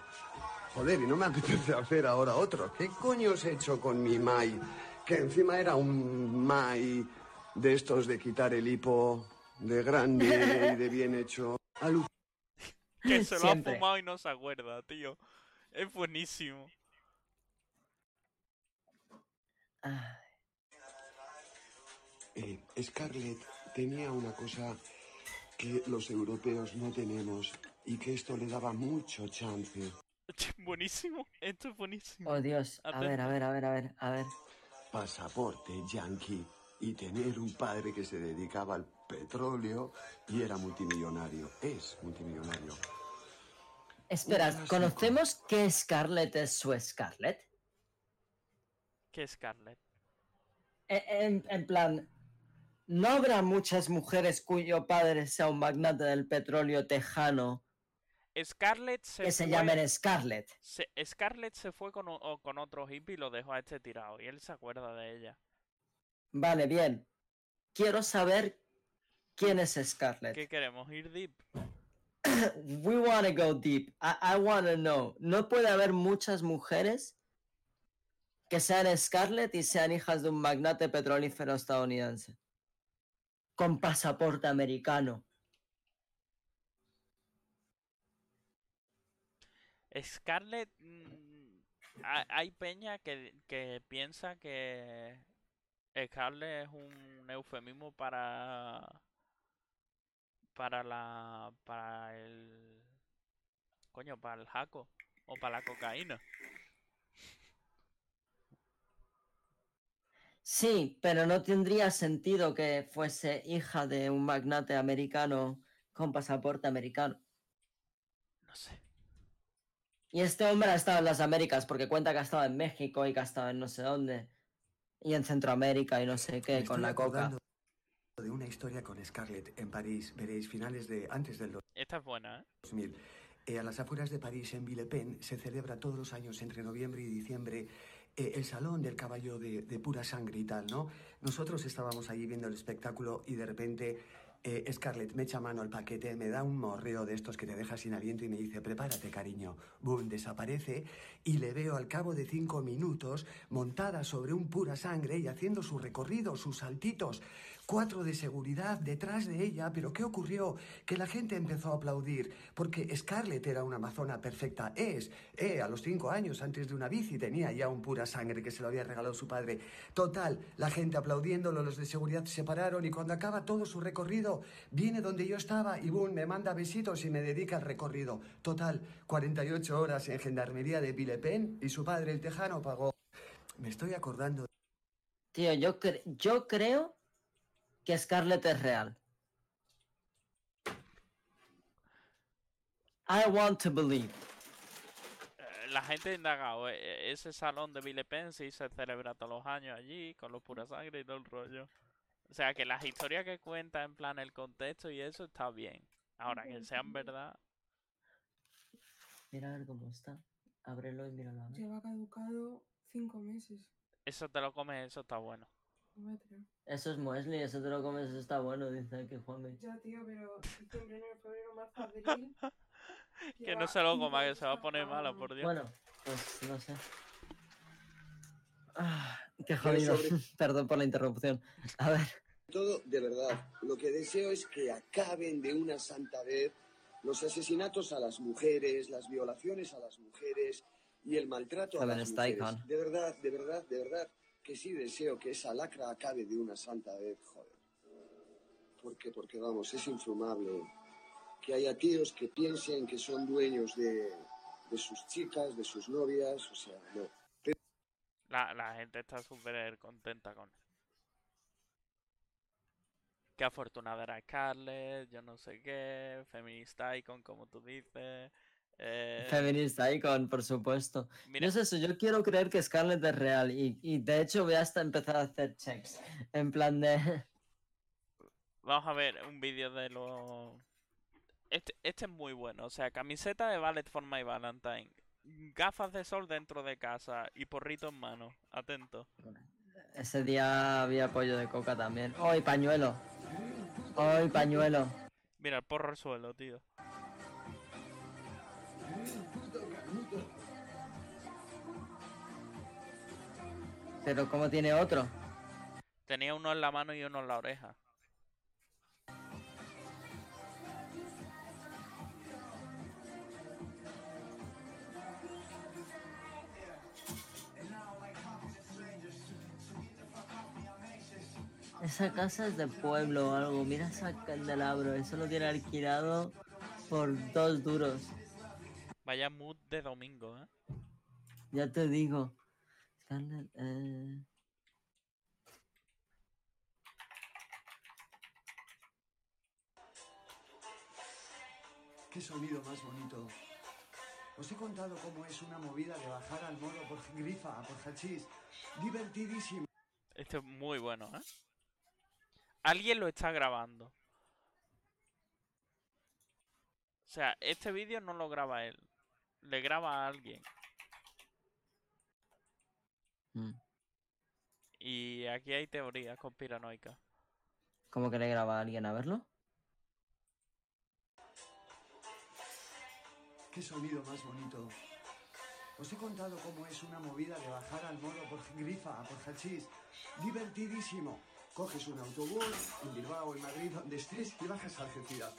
Joder, y no me apetece <laughs> hacer ahora otro. ¿Qué coño os he hecho con mi Mai? Que encima era un Mai de estos de quitar el hipo, de grande y de bien hecho. Alu- <laughs> Que se lo ha Siempre. fumado y no se acuerda, tío. Es buenísimo. Ah, Eh, Scarlett tenía una cosa que los europeos no tenemos y que esto le daba mucho chance. Buenísimo. Esto es buenísimo. Oh Dios. A ver, a ver, a ver, a ver, a ver. Pasaporte yankee y tener un padre que se dedicaba al petróleo y era multimillonario. Es multimillonario. Espera. ¿conocemos que Scarlett es su Scarlett? ¿Qué Scarlett? E- En, en plan, ¿no habrá muchas mujeres cuyo padre sea un magnate del petróleo tejano Scarlett se que se fue- llamen Scarlett? se- Scarlett se fue con, o con otro hippie y lo dejó a este tirado. Y él se acuerda de ella. Vale, bien. Quiero saber quién es Scarlett. ¿Qué queremos? ¿Ir deep? <laughs> We wanna go deep. I, I wanna know. No puede haber muchas mujeres que sean Scarlett y sean hijas de un magnate petrolífero estadounidense. Con pasaporte americano. Scarlett. mm, ha- hay peña que, que piensa que Scarlett es un eufemismo para. Para la. Para el. Coño, para el jaco. O para la cocaína. Sí, pero no tendría sentido que fuese hija de un magnate americano con pasaporte americano. No sé. Y este hombre ha estado en las Américas porque cuenta que ha estado en México y que ha estado en no sé dónde. Y en Centroamérica y no sé qué, con la coca. De una historia con Scarlett en París, veréis, finales de antes del Esta es buena, ¿eh? 2000. Eh, a las afueras de París, en Villepin, se celebra todos los años entre noviembre y diciembre eh, el salón del caballo de, de pura sangre y tal, ¿no? Nosotros estábamos allí viendo el espectáculo y de repente eh, Scarlett me echa mano al paquete, me da un morreo de estos que te deja sin aliento y me dice, prepárate cariño. Boom, desaparece y le veo al cabo de cinco minutos montada sobre un pura sangre y haciendo su recorrido, sus saltitos cuatro de seguridad detrás de ella, pero ¿qué ocurrió? Que la gente empezó a aplaudir, porque Scarlett era una amazona perfecta. Es, eh, a los cinco años, antes de una bici, tenía ya un pura sangre que se lo había regalado su padre. Total, la gente aplaudiéndolo, los de seguridad se pararon y cuando acaba todo su recorrido, viene donde yo estaba y boom, me manda besitos y me dedica al recorrido. Total, 48 horas en gendarmería de Vilepen y su padre, el tejano, pagó. Me estoy acordando. Tío, yo creo que Scarlett es real. I want to believe. Eh, La gente ha indagado, eh, eh, ese salón de Villepin sí se celebra todos los años allí, con los pura sangre y todo el rollo. O sea que las historias que cuenta en plan el contexto y eso está bien. Ahora que sean verdad, Mira a ver cómo está. Ábrelo y míralo. Lleva caducado cinco meses. eso te lo comes, eso está bueno. Eso es muesli, eso te lo comes, eso está bueno, dice aquí Juanmi. Ya, tío, pero diciembre, enero, febrero, marzo, abril. <laughs> Que no se lo coma, que se va a poner malo, por Dios. Bueno, pues no sé. Ah, qué jodido. sobre- <laughs> Perdón por la interrupción. A ver. Todo, de verdad, lo que deseo es que acaben de una santa vez los asesinatos a las mujeres, las violaciones a las mujeres y el maltrato a Heaven las mujeres. Icon. De verdad, de verdad, de verdad, que sí deseo que esa lacra acabe de una santa vez, joder. ¿Por qué? Porque, vamos, es infumable que haya tíos que piensen que son dueños de, de sus chicas, de sus novias, o sea, no. La, la gente está súper contenta con él. Qué afortunada era Scarlett, yo no sé qué, feminista icon, como tú dices. Eh, Feminista Icon, por supuesto. mira, Yo es eso, yo quiero creer que Scarlett es real y, y de hecho voy hasta empezar a hacer checks. En plan de... <laughs> vamos a ver un vídeo de lo... Este, este es muy bueno, o sea, camiseta de Ballet for My Valentine, gafas de sol dentro de casa y porrito en mano, atento. Ese día había pollo de coca también. ¡Hoy pañuelo! ¡Hoy pañuelo! Mira el porro al suelo, tío. Pero ¿cómo tiene otro? Tenía uno en la mano y uno en la oreja. Esa casa es de pueblo o algo. Mira ese candelabro. Eso lo tiene alquilado por dos duros. Vaya mood de domingo, ¿eh? Ya te digo. Scarlett, eh... Qué sonido más bonito. Os he contado cómo es una movida de bajar al mono por grifa, por hachís. Divertidísimo. Esto es muy bueno, ¿eh? Alguien lo está grabando. O sea, este vídeo no lo graba él. Le graba a alguien. mm, Y aquí hay teorías conspiranoicas. ¿Cómo que le graba a alguien a verlo? Qué sonido más bonito. Os he contado cómo es una movida de bajar al mono por grifa, por hachís. Divertidísimo. Coges un autobús en Bilbao, en Madrid, donde estés y bajas a Algeciras.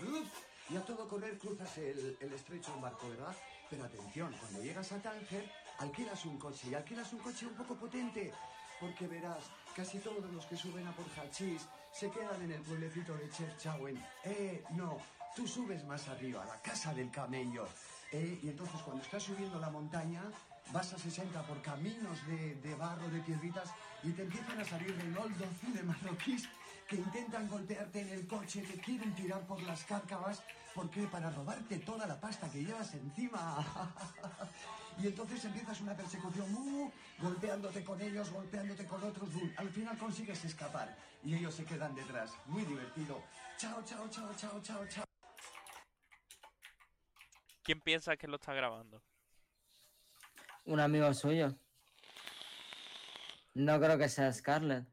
Y a todo correr cruzas el, el estrecho en barco, ¿verdad? Pero atención, cuando llegas a Tánger, alquilas un coche y alquilas un coche un poco potente. Porque verás, casi todos los que suben a por hachís se quedan en el pueblecito de Cherchawen. Eh, no, tú subes más arriba, a la casa del camello. Eh, y entonces cuando estás subiendo la montaña, vas a 60 por caminos de, de barro, de piedritas, y te empiezan a salir Renoldo de marroquíes que intentan golpearte en el coche, te quieren tirar por las cárcavas, ¿por qué? Para robarte toda la pasta que llevas encima. <laughs> y entonces empiezas una persecución, ¡uh! golpeándote con ellos, golpeándote con otros, ¡uh! al final consigues escapar y ellos se quedan detrás. Muy divertido. Chao, chao, chao, chao, chao, chao. ¿Quién piensa que lo está grabando? Un amigo suyo. No creo que sea Scarlett.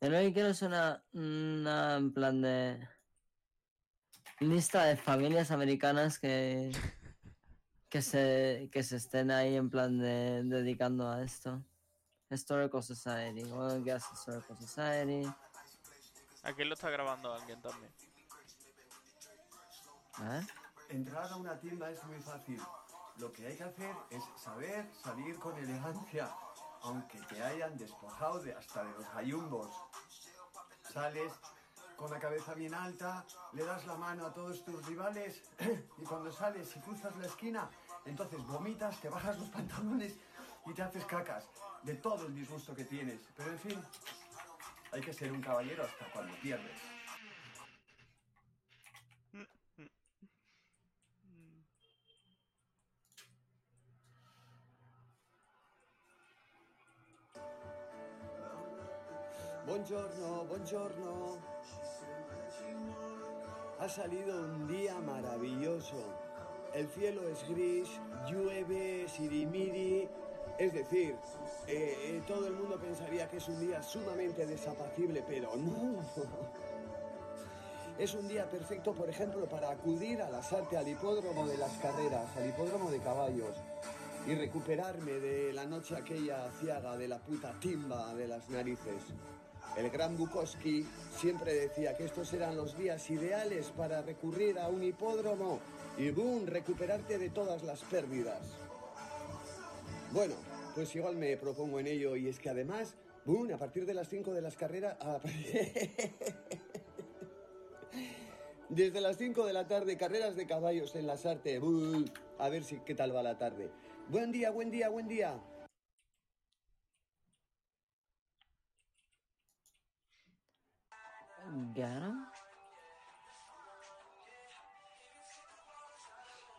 Lo que quiero es una, una en plan de lista de familias americanas que que se que se estén ahí en plan de dedicando a esto. Historical Society, Oil Gas Historical Society. Aquí lo está grabando alguien también. Ver. Entrar a una tienda es muy fácil. Lo que hay que hacer es saber salir con elegancia, aunque te hayan despojado de hasta de los gallumbos. Sales con la cabeza bien alta, le das la mano a todos tus rivales <clears throat> y cuando sales y cruzas la esquina, entonces vomitas, te bajas los pantalones y te haces cacas de todo el disgusto que tienes. Pero en fin, hay que ser un caballero hasta cuando pierdes. Buongiorno, buongiorno. Ha salido un día maravilloso. El cielo es gris, llueve, sirimiri. Es decir, eh, eh, todo el mundo pensaría que es un día sumamente desapacible, pero no. <laughs> Es un día perfecto, por ejemplo, para acudir a la Sarte al hipódromo de las carreras, al hipódromo de caballos, y recuperarme de la noche aquella ciaga de la puta timba de las narices. El gran Bukowski siempre decía que estos eran los días ideales para recurrir a un hipódromo y boom, recuperarte de todas las pérdidas. Bueno, pues igual me propongo en ello y es que además, boom, a partir de las 5 de las carreras... <laughs> a- Desde las 5 de la tarde, carreras de caballos en las artes. A ver si qué tal va la tarde. Buen día, buen día, buen día.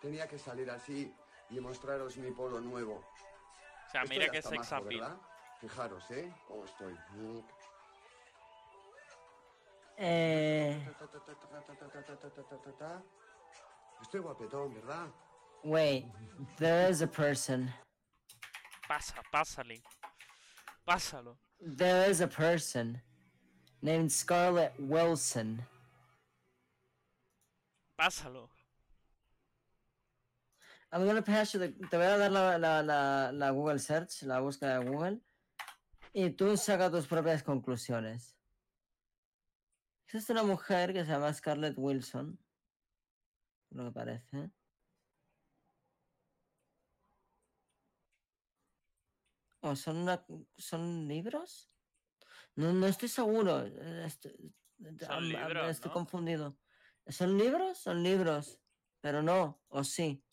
Tenía que salir así y mostraros mi polo nuevo. O sea, mira que sex majo, appeal. Fijaros, ¿eh? ¿Cómo estoy? Eh... Estoy guapetón, ¿verdad? Wait, there is a person. Pasa, pásale. Pásalo. There is a person named Scarlett Wilson. Pásalo. I'm gonna pass you the- te voy a dar la, la, la, la Google Search, la búsqueda de Google, y tú saca tus propias conclusiones. Existe una mujer que se llama Scarlett Wilson, lo que parece. ¿O son, una- son libros? No, no estoy seguro. eh, Estoy, am- am- libros, estoy ¿no? confundido. ¿Son libros? Son libros. Pero no. ¿O sí?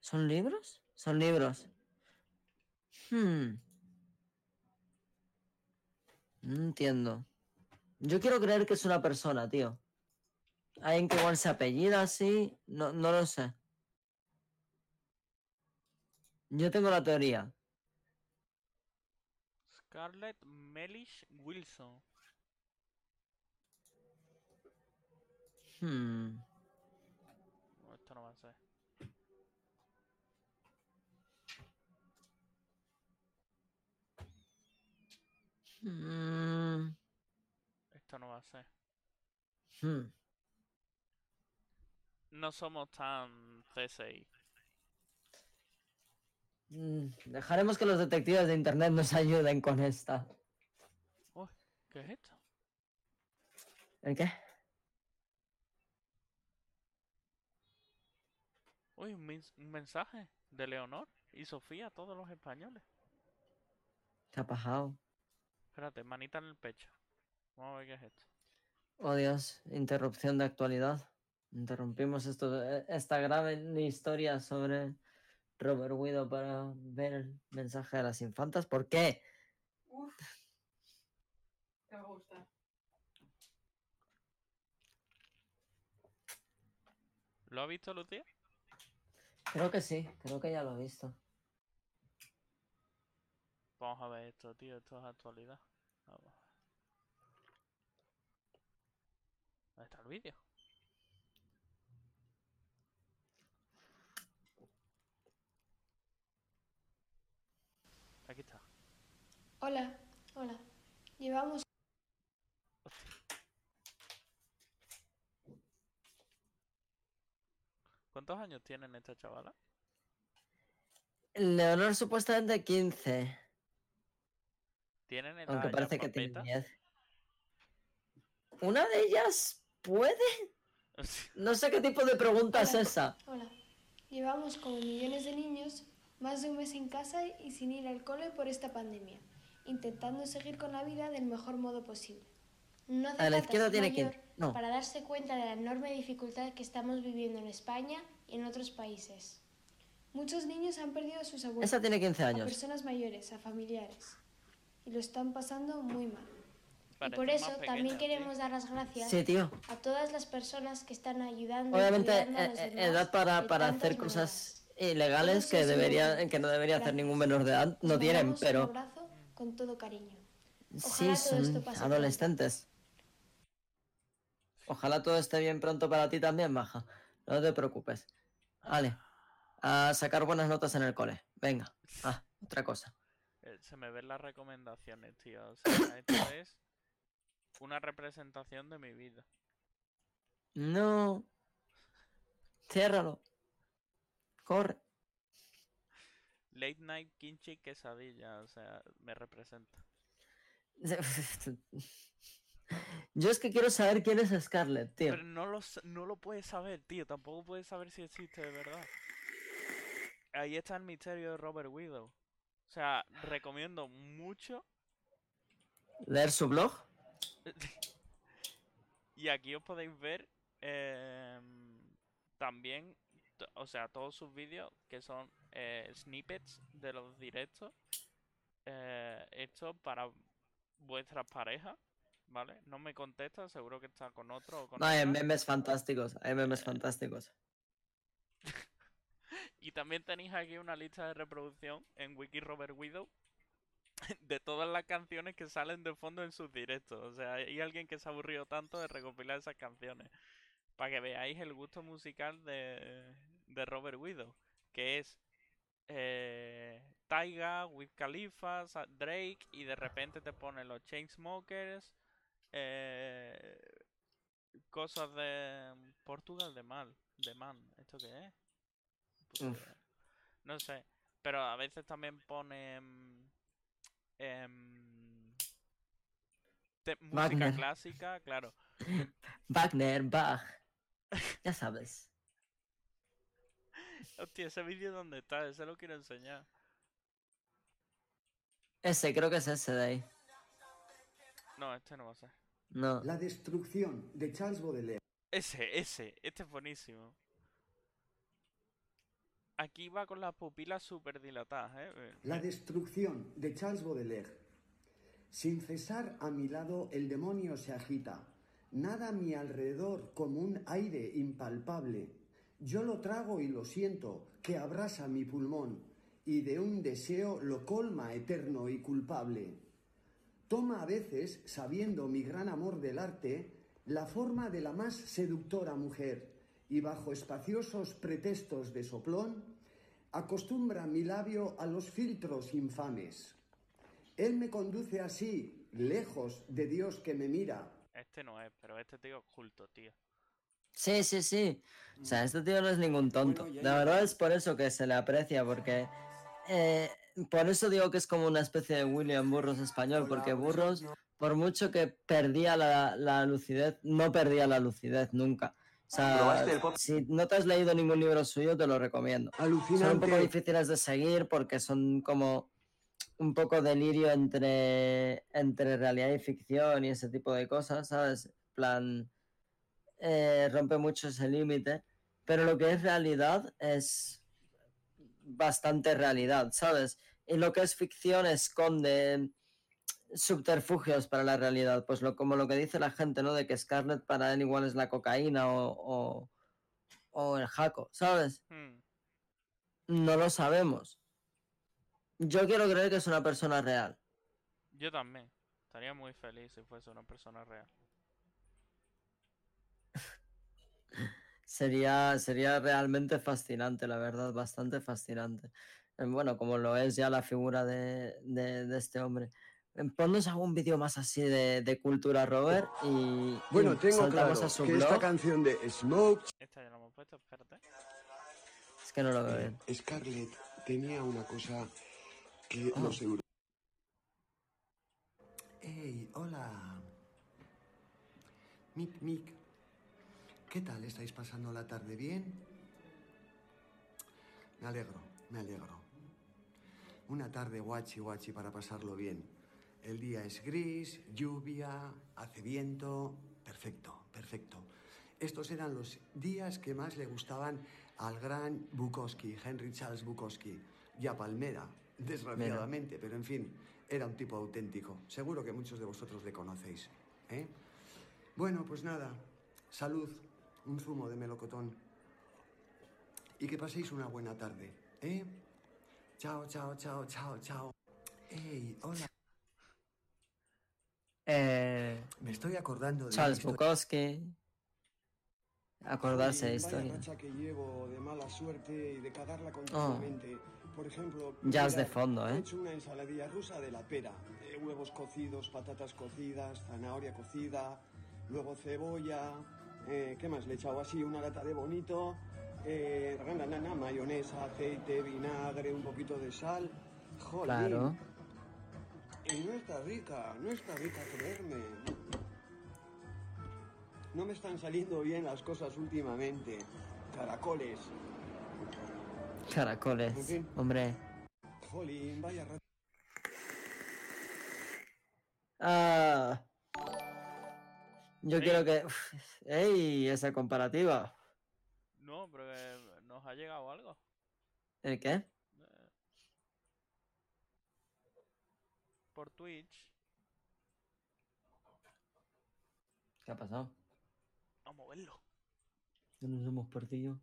¿Son libros? Son libros. Hmm. No entiendo. Yo quiero creer que es una persona, tío. Alguien que igual se apellida así. No, no lo sé. Yo tengo la teoría. Scarlett Mellish Wilson. Hmm. No, esto no va a ser. Hmm. Esto no va a ser. Hmm. No somos tan CSI. Mm, Dejaremos que los detectives de internet nos ayuden con esta. ¿Qué es esto? ¿El qué? Uy, un, mens- un mensaje de Leonor y Sofía a todos los españoles. ¿Qué ha pasado? Espérate, manita en el pecho. Vamos a ver qué es esto. Oh Dios, interrupción de actualidad. Interrumpimos esto, eh, esta grave historia sobre Robert Guido para ver el mensaje de las infantas. ¿Por qué? Uf. Te va a gustar. ¿Lo ha visto Lucía? Creo que sí, creo que ya lo he visto. Vamos a ver esto, tío. Esto es actualidad. Vamos. ¿Dónde está el vídeo? Hola, hola. Llevamos ¿Cuántos años tienen esta chavala? Leonor supuestamente 15, ¿Tienen edad aunque parece que tiene papeta? 10. ¿Una de ellas puede? <laughs> No sé qué tipo de pregunta es esa. Hola. Llevamos como millones de niños más de un mes en casa y sin ir al cole por esta pandemia, intentando seguir con la vida del mejor modo posible. No hace A la falta izquierda tiene que- mayor no. para darse cuenta de la enorme dificultad que estamos viviendo en España y en otros países. Muchos niños han perdido a sus abuelos, Esa tiene 15 a años. personas mayores, a familiares, y lo están pasando muy mal. Y por eso también pequeñas, tío. queremos dar las gracias Sí, tío. a todas las personas que están ayudando. Obviamente, a eh, los eh, demás edad para, para hacer cosas. Ilegales que debería, que no debería hacer ningún menor de edad, no tienen, pero Un abrazo con todo cariño. sí todo esto pase adolescentes. Ojalá todo esté bien pronto para ti también, Maja. No te preocupes. Vale. A sacar buenas notas en el cole. Venga. Ah, otra cosa. Eh, Se me ven las recomendaciones, tío. O sea, <coughs> esto es una representación de mi vida. No. Ciérralo. Corre. Late night kimchi quesadilla, o sea, me representa. Yo es que quiero saber quién es Scarlett, tío. Pero no lo, no lo puedes saber, tío. Tampoco puedes saber si existe de verdad. Ahí está el misterio de Robert Widow. O sea, recomiendo mucho. Leer su blog. <laughs> Y aquí os podéis ver em, también, o sea, todos sus vídeos que son eh, snippets de los directos. Eh, esto para vuestras parejas, ¿vale? No me contesta, seguro que está con otro o con No, hay memes fantásticos. Hay memes fantásticos. <laughs> Y también tenéis aquí una lista de reproducción en Wiki Robert Widow <laughs> de todas las canciones que salen de fondo en sus directos. O sea, hay alguien que se ha aburrido tanto de recopilar esas canciones. Para que veáis el gusto musical de, de Robert Widow. Que es eh, Taiga, Wiz Khalifa, Drake. Y de repente te pone los Chainsmokers. Eh, cosas de Portugal de mal. De man. ¿Esto qué es? Puta idea. No sé. Pero a veces también pone em, te- música Wagner. clásica, claro. <laughs> Wagner, Bach. Ya sabes. <laughs> Hostia, ese vídeo dónde está, ese lo quiero enseñar. Ese, creo que es ese de ahí. No, este no va a ser. No. La destrucción de Charles Baudelaire. Ese, ese, este es buenísimo. Aquí va con las pupilas súper dilatadas, ¿eh? Eh, La destrucción de Charles Baudelaire. Sin cesar a mi lado el demonio se agita. Nada a mi alrededor como un aire impalpable. Yo lo trago y lo siento, que abrasa mi pulmón, y de un deseo lo colma eterno y culpable. Toma a veces, sabiendo mi gran amor del arte, la forma de la más seductora mujer, y bajo espaciosos pretextos de soplón, acostumbra mi labio a los filtros infames. Él me conduce así, lejos de Dios que me mira, Este no es, pero este tío es culto, tío. Sí, sí, sí. O sea, este tío no es ningún tonto. Bueno, La verdad es por eso que se le aprecia, porque... eh, por eso digo que es como una especie de William Burroughs español, porque Burroughs, por mucho que perdía la, la lucidez, no perdía la lucidez nunca. O sea, si no te has leído ningún libro suyo, te lo recomiendo. Son un poco Alucinante. difíciles de seguir porque son como un poco delirio entre, entre realidad y ficción y ese tipo de cosas, ¿sabes? Plan, eh, rompe mucho ese límite, pero lo que es realidad es bastante realidad, ¿sabes? Y lo que es ficción esconde subterfugios para la realidad, pues lo, como lo que dice la gente, ¿no? De que Scarlett para él igual es la cocaína o, o, o el jaco, ¿sabes? Hmm, No lo sabemos. Yo quiero creer que es una persona real. Yo también. Estaría muy feliz si fuese una persona real. Sería, sería realmente fascinante, la verdad, bastante fascinante. Eh, Bueno, como lo es ya la figura de, de- de este hombre. Ponnos algún vídeo más así de, de cultura, Robert, y, Bueno, y tengo claro a su que blog. esta canción de Smoke Esta ya la hemos puesto, espérate. Es que no lo veo bien. Eh, Scarlett tenía una cosa que Ah. los europeos... Hey, hola. Mic, mic. ¿Qué tal? ¿Estáis pasando la tarde bien? Me alegro, me alegro. Una tarde guachi guachi para pasarlo bien. El día es gris, lluvia, hace viento. Perfecto, perfecto. Estos eran los días que más le gustaban al gran Bukowski, Henry Charles Bukowski, y a Palmera, desgraciadamente, pero en fin, era un tipo auténtico. Seguro que muchos de vosotros le conocéis. ¿eh? Bueno, pues nada, salud, un zumo de melocotón. Y que paséis una buena tarde, ¿eh? Chao, chao, chao, chao, chao. Hey, hola. Eh, Me estoy acordando de Charles Bukowski. Acordarse de historia. que llevo de mala suerte y de cagarla Oh. continuamente. Por ejemplo, Jazz de mirad, fondo, he ¿eh? hecho una ensaladilla rusa de la pera. Eh, huevos cocidos, patatas cocidas, zanahoria cocida, luego cebolla. Eh, ¿Qué más? Le he echado así una lata de bonito. Eh, na, na, na, mayonesa, aceite, vinagre, un poquito de sal. Jolín. Claro. Y no está rica, no está rica creerme. No me están saliendo bien las cosas últimamente. Caracoles. En Caracoles. fin. Hombre. Jolín, vaya rato. Ah. Yo Sí. quiero que. uf, ¡Ey! Esa comparativa. No, pero que nos ha llegado algo. ¿El qué? Eh, Por Twitch. ¿Qué ha pasado? Vamos a verlo. No nos hemos perdido.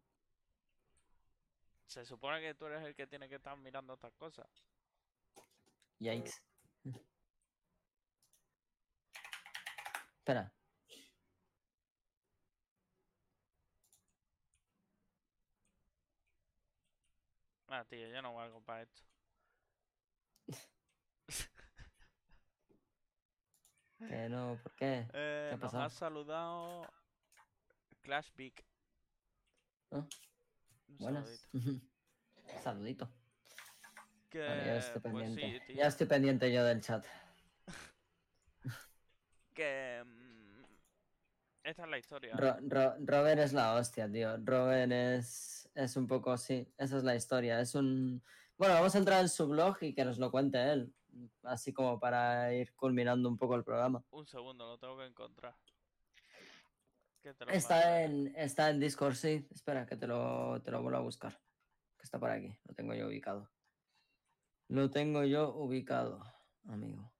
Se supone que tú eres el que tiene que estar mirando estas cosas. Yikes. Espera. Ah, tío, yo no valgo para esto. Que <laughs> no, ¿por qué? Eh, ha nos ha saludado Clash Big. Ah, Un Buenas. saludito. <laughs> Saludito. Que, Vale, ya estoy pues pendiente. sí, ya estoy pendiente yo del chat. <laughs> Que... Esta es la historia. Ro- Ro- Robert es la hostia, tío. Robert es, es un poco así. Esa es la historia. Es un. Bueno, vamos a entrar en su blog y que nos lo cuente él. Así como para ir culminando un poco el programa. Un segundo, lo tengo que encontrar. Que te lo Está en, está en Discord, sí. Espera, que te lo, te lo vuelvo a buscar. Que está por aquí. Lo tengo yo ubicado. Lo tengo yo ubicado, amigo.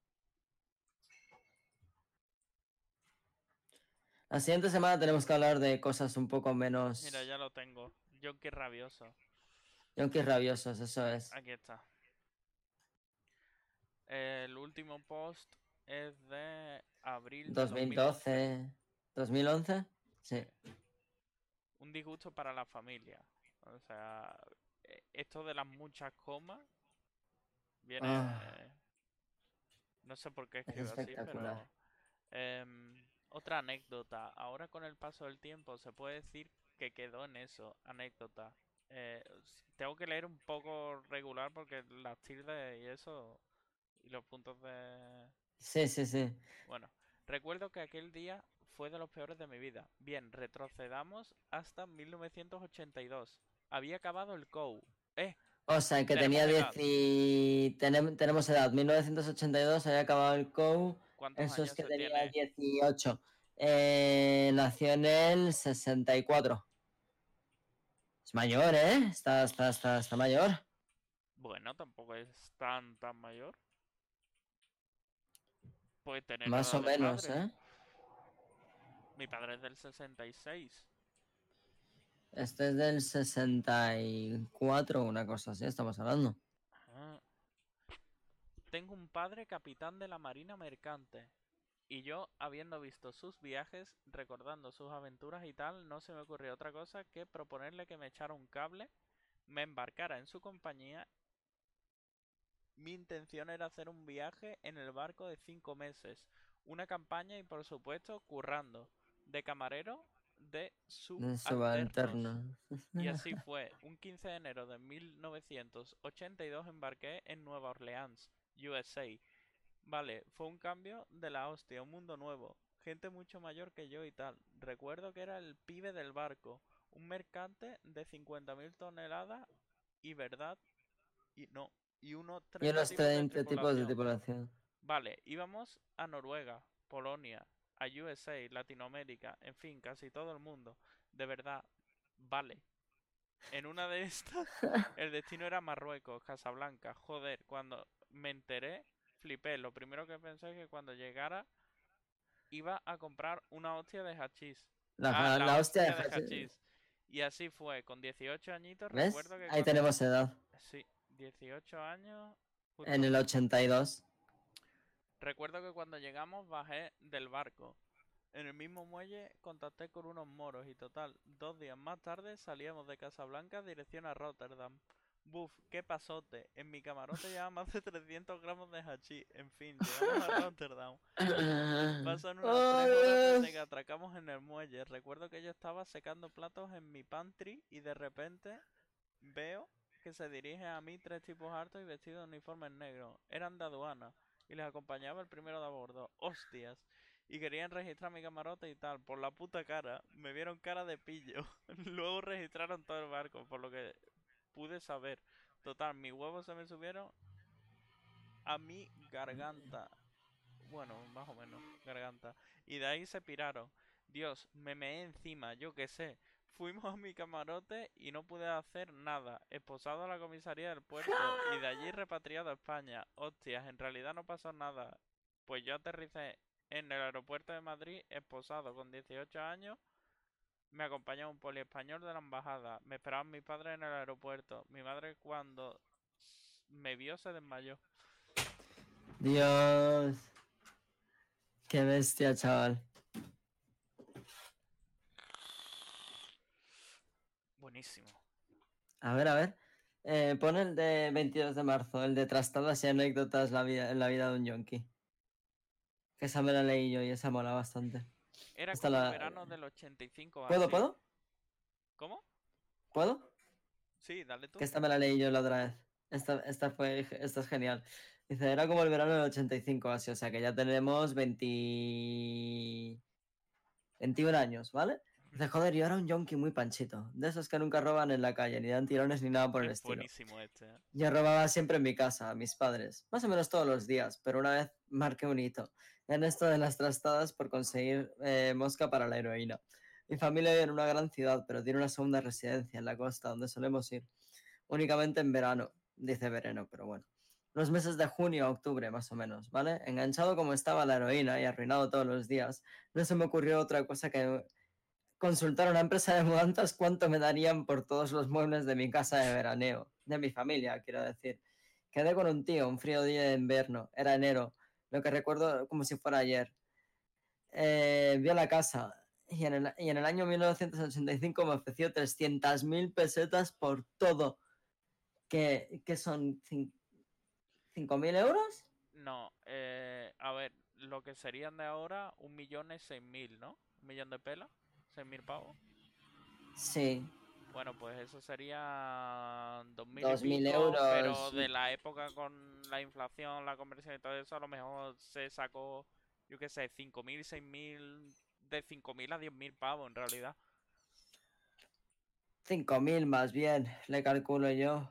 La siguiente semana tenemos que hablar de cosas un poco menos. Mira, ya lo tengo. Yonki rabioso. Yonkis rabiosos, eso es. Aquí está. El último post es de abril de 2011. 2012. ¿2011? Sí. Un disgusto para la familia. O sea, eh, esto de las muchas comas viene. Ah. eh, no sé por qué Es escribo así, pero. espectacular. Otra anécdota. Ahora con el paso del tiempo se puede decir que quedó en eso. Anécdota. Eh, tengo que leer un poco regular porque las tildes y eso. Y los puntos de. Sí, sí, sí. Bueno, recuerdo que aquel día fue de los peores de mi vida. Bien, retrocedamos hasta 1982. Había acabado el COU. Eh, O sea, que tenía edad. 10 y... tenem- tenemos edad. 1982, había acabado el COU. ¿Cuántos Eso años es que tenía tiene? 18. Eh, nació en el 64. Es mayor, ¿eh? Está, está, está, está mayor. Bueno, tampoco es tan, tan mayor. Puede tener Más o menos, padre. ¿eh? Mi padre es del 66. Este es del 64, una cosa así, estamos hablando. Tengo un padre capitán de la Marina Mercante. Y yo, habiendo visto sus viajes, recordando sus aventuras y tal, no se me ocurrió otra cosa que proponerle que me echara un cable, me embarcara en su compañía mi intención era hacer un viaje en el barco de cinco meses, una campaña y por supuesto currando, de camarero de subalterno. Y <laughs> así fue. Un 15 de enero de 1982 embarqué en Nueva Orleans, USA. Vale, fue un cambio de la hostia, un mundo nuevo. Gente mucho mayor que yo y tal. Recuerdo que era el pibe del barco. Un mercante de 50.000 toneladas y verdad. Y no. Y unos Y 30 unos tipos de 30 tipos de tripulación. Vale, íbamos a Noruega, Polonia, a USA, Latinoamérica, en fin, casi todo el mundo. De verdad, vale. En una de estas, <laughs> el destino era Marruecos, Casablanca. Joder, cuando me enteré, flipé. Lo primero que pensé es que cuando llegara iba a comprar una hostia de hachís. La, Ah, la hostia de de hachís. Y así fue, con 18 añitos, ¿Ves? recuerdo que Ahí cuando- tenemos edad. Sí, 18 años. En el 82. Recuerdo que cuando llegamos bajé del barco. En el mismo muelle contacté con unos moros y total, dos días más tarde salíamos de Casablanca dirección a Rotterdam. Buf, qué pasote. En mi camarote llevaba más de 300 gramos de hachís. En fin, llegamos a Rotterdam. Pasan unas tres horas desde que atracamos en el muelle. Recuerdo que yo estaba secando platos en mi pantry y de repente veo que se dirigen a mí tres tipos hartos y vestidos de uniformes negros. Eran de aduana y les acompañaba el primero de a bordo. ¡Hostias! Y querían registrar mi camarote y tal. Por la puta cara. Me vieron cara de pillo. <laughs> Luego registraron todo el barco, por lo que pude saber. Total, mis huevos se me subieron a mi garganta. Bueno, más o menos, garganta. Y de ahí se piraron. Dios, me meé encima, yo qué sé. Fuimos a mi camarote y no pude hacer nada. Esposado a la comisaría del puerto y de allí repatriado a España. Hostias, en realidad no pasó nada. Pues yo aterricé en el aeropuerto de Madrid, esposado con 18 años. Me acompañaba un poli español de la embajada. Me esperaban mis padres en el aeropuerto. Mi madre cuando me vio se desmayó. Dios. Qué bestia, chaval. Buenísimo. A ver, a ver. Eh, pon el de 22 de marzo, el de trastadas y anécdotas la vida, en la vida de un yonki. Que esa me la leí yo y esa mola bastante. Era como la- el verano del 85 o ¿Puedo, así. puedo? ¿Cómo? ¿Puedo? Sí, dale tú. Que esta me la leí yo la otra vez. Esta, esta, fue, esta es genial. Dice, era como el verano del 85, así, o sea que ya tenemos 20... 21 años, ¿vale? Dice, joder, yo era un yonki muy panchito, de esos que nunca roban en la calle, ni dan tirones ni nada por el Es estilo. buenísimo este. ¿eh? Yo robaba siempre en mi casa, a mis padres, más o menos todos los días, pero una vez marqué un hito en esto de las trastadas por conseguir eh, mosca para la heroína. Mi familia vive en una gran ciudad, pero tiene una segunda residencia en la costa donde solemos ir, únicamente en verano, dice verano, pero bueno. Los meses de junio a octubre, más o menos, ¿vale? Enganchado como estaba la heroína y arruinado todos los días, no se me ocurrió otra cosa que consultar a una empresa de mudanzas cuánto me darían por todos los muebles de mi casa de veraneo, de mi familia, quiero decir. Quedé con un tío, un frío día de invierno, era enero, lo que recuerdo como si fuera ayer. Eh, vio la casa y en, el, y en el año 1985 me ofreció 300.000 pesetas por todo. ¿Qué, qué son? cin- ¿5.000 euros? No, eh, a ver, lo que serían de ahora, un millón es seis mil, ¿no? Un millón de pelas, seis mil pavos. Sí. Bueno, pues eso sería dos mil Dos y mil pico, pero euros. de la época con la inflación, la conversión y todo eso, a lo mejor se sacó, yo qué sé, cinco mil, seis mil, de cinco mil a diez mil pavos en realidad. 5.000 más bien, le calculo yo.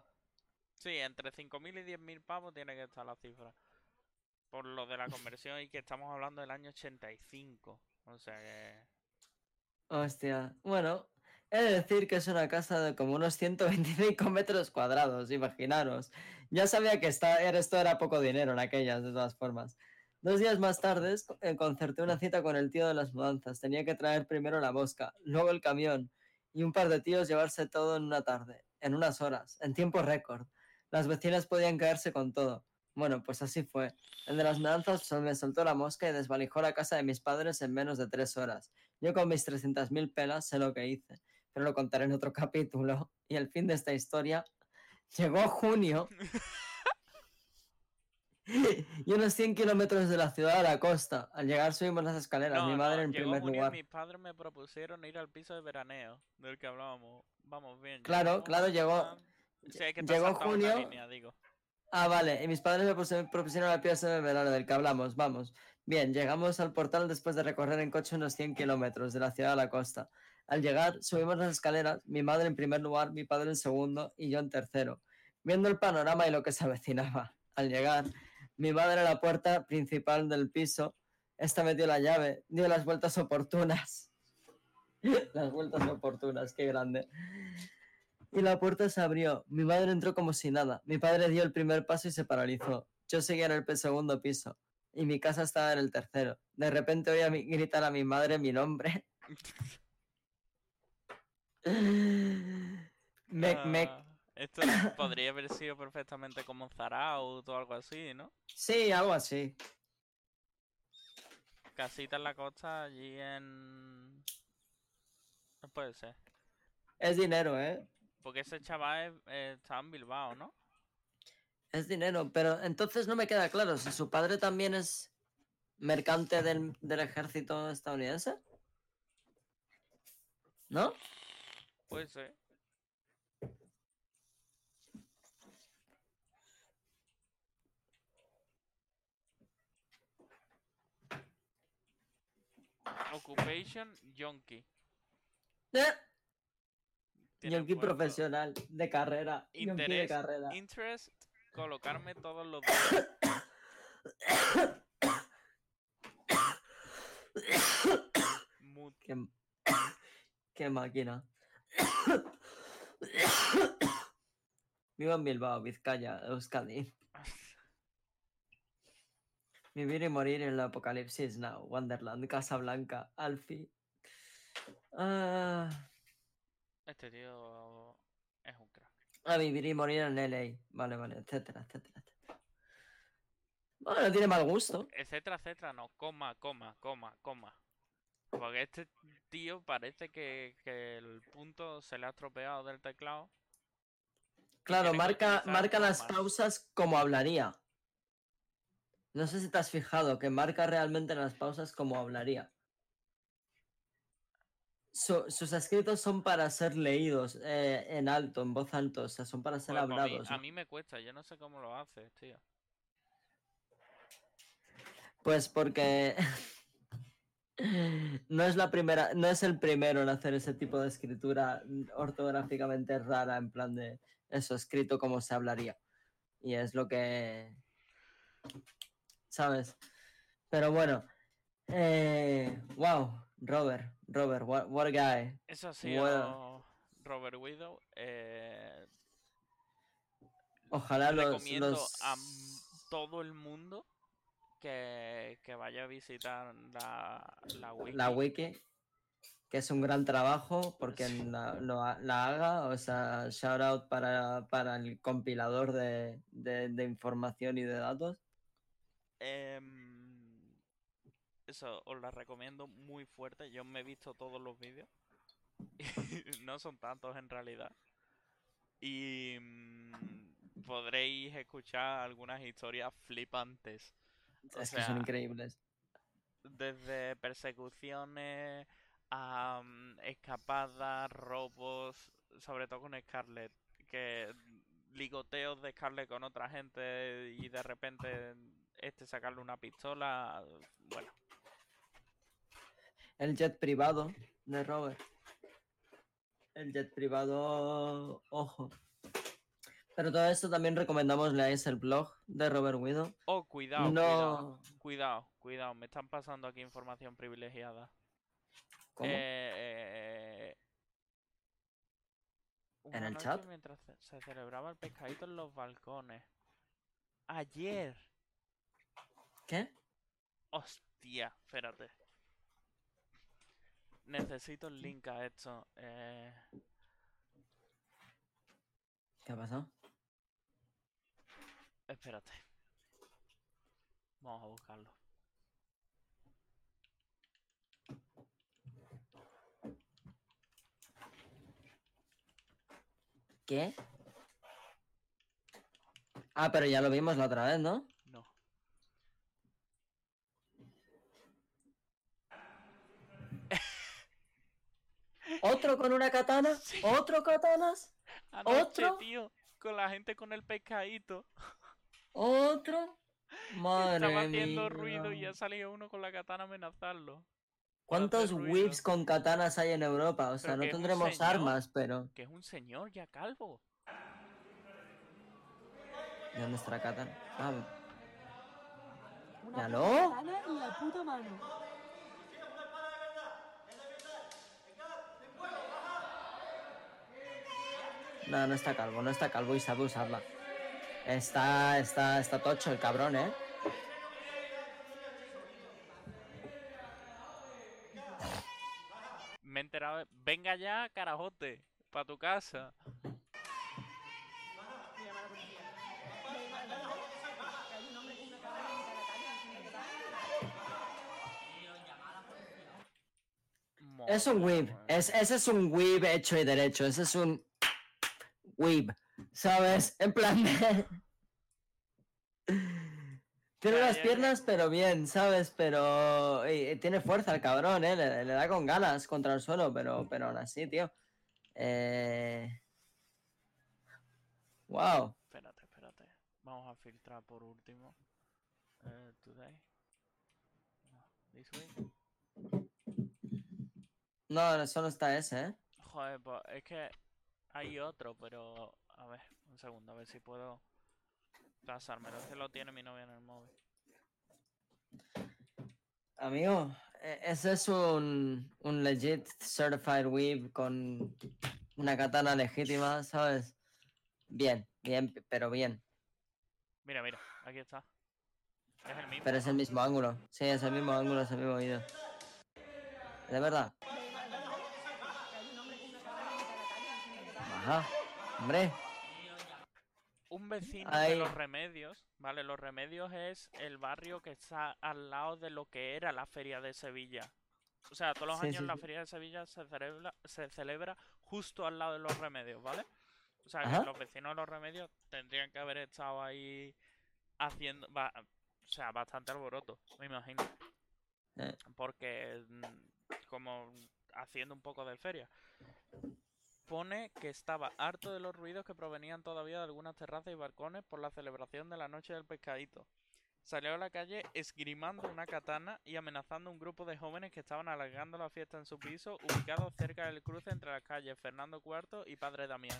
Sí, entre 5.000 y 10.000 pavos tiene que estar la cifra. Por lo de la conversión y que estamos hablando del año 85. O sea que... Hostia. Bueno, he de decir que es una casa de como unos 125 metros cuadrados, imaginaros. Ya sabía que esta, esto era poco dinero en aquellas, de todas formas. Dos días más tarde eh, concerté una cita con el tío de las mudanzas. Tenía que traer primero la mosca, luego el camión y un par de tíos llevarse todo en una tarde, en unas horas, en tiempo récord. Las vecinas podían caerse con todo. Bueno, pues así fue. El de las mudanzas me soltó la mosca y desvalijó la casa de mis padres en menos de tres horas. Yo con mis 300.000 pelas sé lo que hice, pero lo contaré en otro capítulo. Y el fin de esta historia llegó junio y unos 100 kilómetros de la ciudad a la costa. Al llegar subimos las escaleras, No, mi madre no, en llegó primer junio y lugar. mis padres me propusieron ir al piso de veraneo, del que hablábamos. Vamos bien. Claro, claro, llegó- tal. Sí, es que llegó junio, línea, digo. Ah, vale. Y mis padres me propusieron al piso de verano del que hablamos. Vamos. Bien, llegamos al portal después de recorrer en coche unos 100 kilómetros de la ciudad a la costa. Al llegar, subimos las escaleras, mi madre en primer lugar, mi padre en segundo y yo en tercero. Viendo el panorama y lo que se avecinaba. Al llegar, mi madre a la puerta principal del piso. Esta metió la llave, dio las vueltas oportunas. <laughs> las vueltas oportunas, qué grande. Y la puerta se abrió. Mi madre entró como si nada. Mi padre dio el primer paso y se paralizó. Yo seguía en el segundo piso. Y mi casa estaba en el tercero. De repente oí a gritar a mi madre mi nombre. <laughs> Mec. Ah, Esto podría haber sido perfectamente como Zaraut o algo así, ¿no? Sí, algo así. Casita en la costa, allí en... No puede ser. Es dinero, ¿eh? Porque ese chaval eh, estaba en Bilbao, ¿no? Es dinero. Pero entonces no me queda claro si su padre también es mercante del, del ejército estadounidense. ¿No? Puede ser. Occupation Yonki. Eh, Yonki puesto profesional de carrera. Yonki de Interés, carrera. interest, colocarme todos los <coughs> días. <coughs> Qué, <coughs> qué máquina. Vivo en Bilbao, Vizcaya, Euskadi. Vivir y morir en el apocalipsis now. Wonderland, Casablanca, Alfie. Ah, Este tío es un crack. a vivir y morir en LA. Vale, vale, etcétera, etcétera, etcétera. Bueno, no tiene mal gusto. Etcétera, etcétera, no, coma, coma, coma, coma. Porque este tío parece que, que el punto se le ha estropeado del teclado. Claro, marca, marca las pausas como hablaría. No sé si te has fijado que marca realmente las pausas como hablaría. Su- sus escritos son para ser leídos eh, en alto, en voz alta, o sea, son para ser Pues, pues, a, mí, hablados. a mí me cuesta, yo no sé cómo lo haces, tío. Pues porque <laughs> no es la primera, no es el primero en hacer ese tipo de escritura ortográficamente rara, en plan de eso escrito como se hablaría. Y es lo que, ¿sabes? Pero bueno, eh, wow, Robert, Robert, what, guy. Eso Bueno. Robert Widow. Eh, Ojalá los, recomiendo los- a todo el mundo que, que vaya a visitar la, la wiki. la wiki, que es un gran trabajo porque la, lo ha- la haga, o sea, shout out para, para el compilador de, de- de información y de datos. Em, eso, os la recomiendo muy fuerte. Yo me he visto todos los vídeos. <laughs> no son tantos en realidad. Y mm, podréis escuchar algunas historias flipantes. O es que son increíbles. desde persecuciones a mm, escapadas, robos, sobre todo con Scarlett, que ligoteos de Scarlett con otra gente y de repente este sacarle una pistola, bueno, El jet privado de Robert. El jet privado, ojo. Pero todo esto también recomendamos leáis el blog de Robert Widow. oh, cuidado, No. cuidado, cuidado, me están pasando aquí información privilegiada. ¿Cómo? Eh, ¿En una el noche chat? Mientras se celebraba el pescadito en los balcones. Ayer. ¿Qué? Hostia, espérate. Necesito el link a esto. Eh, ¿Qué ha pasado? Espérate. Vamos a buscarlo. ¿Qué? Ah, pero ya lo vimos la otra vez, ¿no? No. <laughs> ¿Otro con una katana? ¿Otro katanas? Ah, ¿Otro? tío, con la gente con el pescadito. ¿Otro? Madre Estaba haciendo ruido y mía. ha salido uno con la katana a amenazarlo. ¿Cuántos whips con katanas hay en Europa? O sea, Pero no tendremos señor. armas, pero... Que es un señor ya calvo. ¿De dónde está la katana? Ah, ¿Ya puta no? katana en la puta mano. no, no está calvo, no está calvo y sabe usarla. Está, está, está tocho el cabrón, ¿eh? Me he enterado. de- Venga ya, carajote, para tu casa. Es un whip. Es, ese es un whip hecho y derecho. Ese es un whip. ¿Sabes? En plan de... Tiene las piernas, pero bien, ¿sabes? Pero eh, tiene fuerza el cabrón, ¿eh? Le, le da con ganas contra el suelo, pero, pero aún así, tío. Eh... Wow. Espérate, espérate. Vamos a filtrar por último. Eh, today. This week. No, solo está ese, ¿eh? Joder, pues es que hay otro, pero a ver, un segundo, a ver si puedo pasármelo. Es que lo tiene mi novia en el móvil. Amigo, e- ese es un, un legit certified weave con una katana legítima, ¿sabes? Bien, bien, pero bien. Mira, mira, aquí está. Es el mismo. Pero es el mismo ángulo. Sí, es el mismo ángulo, es el mismo vídeo. De verdad. Ajá. Hombre, Un vecino de los remedios, ¿vale? Los remedios es el barrio que está al lado de lo que era la feria de Sevilla. O sea, todos los Sí, años sí, la feria de Sevilla se celebra, se celebra justo al lado de los remedios, ¿vale? O sea, Ajá. que los vecinos de los remedios tendrían que haber estado ahí haciendo, o sea, bastante alboroto, me imagino. Eh. Porque mm, como haciendo un poco de feria. Pone que estaba harto de los ruidos que provenían todavía de algunas terrazas y balcones por la celebración de la noche del pescadito. Salió a la calle esgrimando una katana y amenazando a un grupo de jóvenes que estaban alargando la fiesta en su piso, ubicado cerca del cruce entre las calles Fernando IV y Padre Damián.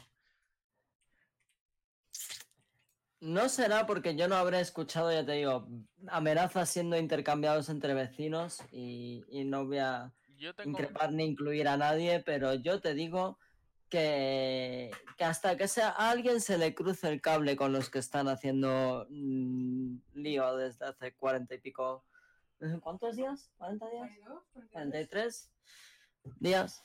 no será porque yo no habré escuchado, ya te digo, amenazas siendo intercambiados entre vecinos y, y no voy a Yo tengo... increpar ni incluir a nadie, pero yo te digo que, que hasta que sea a alguien se le cruce el cable con los que están haciendo mm, lío desde hace cuarenta y pico. ¿Cuántos días? ¿40 días? 42, 43. 43 días.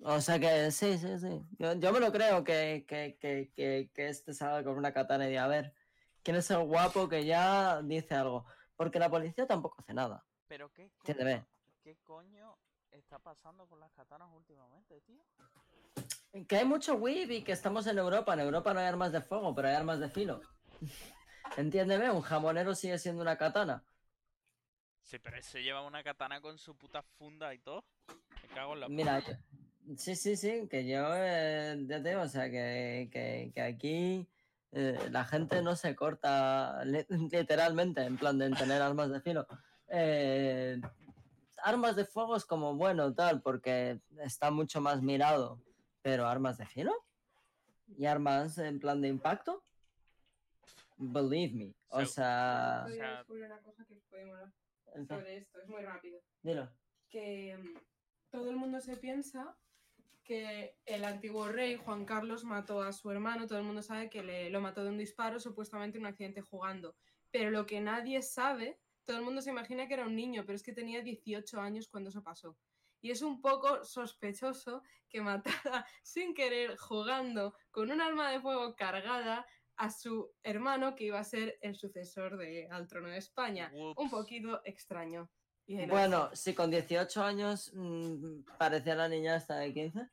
O sea que sí, sí, sí. Yo, yo me lo creo que, que, que, que, que este salga con una katana y diga, a ver, ¿quién es el guapo que ya dice algo? Porque la policía tampoco hace nada. Pero qué coño, qué coño está pasando con las katanas últimamente, tío. Que hay mucho whip y que estamos en Europa. En Europa no hay armas de fuego, pero hay armas de filo. <laughs> Entiéndeme, un jamonero sigue siendo una katana. Sí, pero ese lleva una katana con su puta funda y todo. Me cago en la Mira, puta. sí, sí, sí, que yo eh, ya te digo, o sea, que, que, que aquí eh, la gente no se corta li- <laughs> literalmente, en plan de tener armas de filo. Eh, armas de fuego es como bueno, tal, porque está mucho más mirado, pero armas de filo y armas en plan de impacto, believe me, o sea, día sea- descubrí una cosa que puede molar sobre esto, es muy rápido. dilo. Que mm, todo el mundo se piensa que el antiguo rey Juan Carlos mató a su hermano, todo el mundo sabe que le, lo mató de un disparo, supuestamente en un accidente jugando. Pero lo que nadie sabe, todo el mundo se imagina que era un niño, pero es que tenía 18 años cuando eso pasó. Y es un poco sospechoso que matara <laughs> sin querer jugando con un arma de fuego cargada a su hermano que iba a ser el sucesor de, al trono de España. Un poquito extraño. Y Bueno, si con 18 años mm, parecía la niña hasta de 15.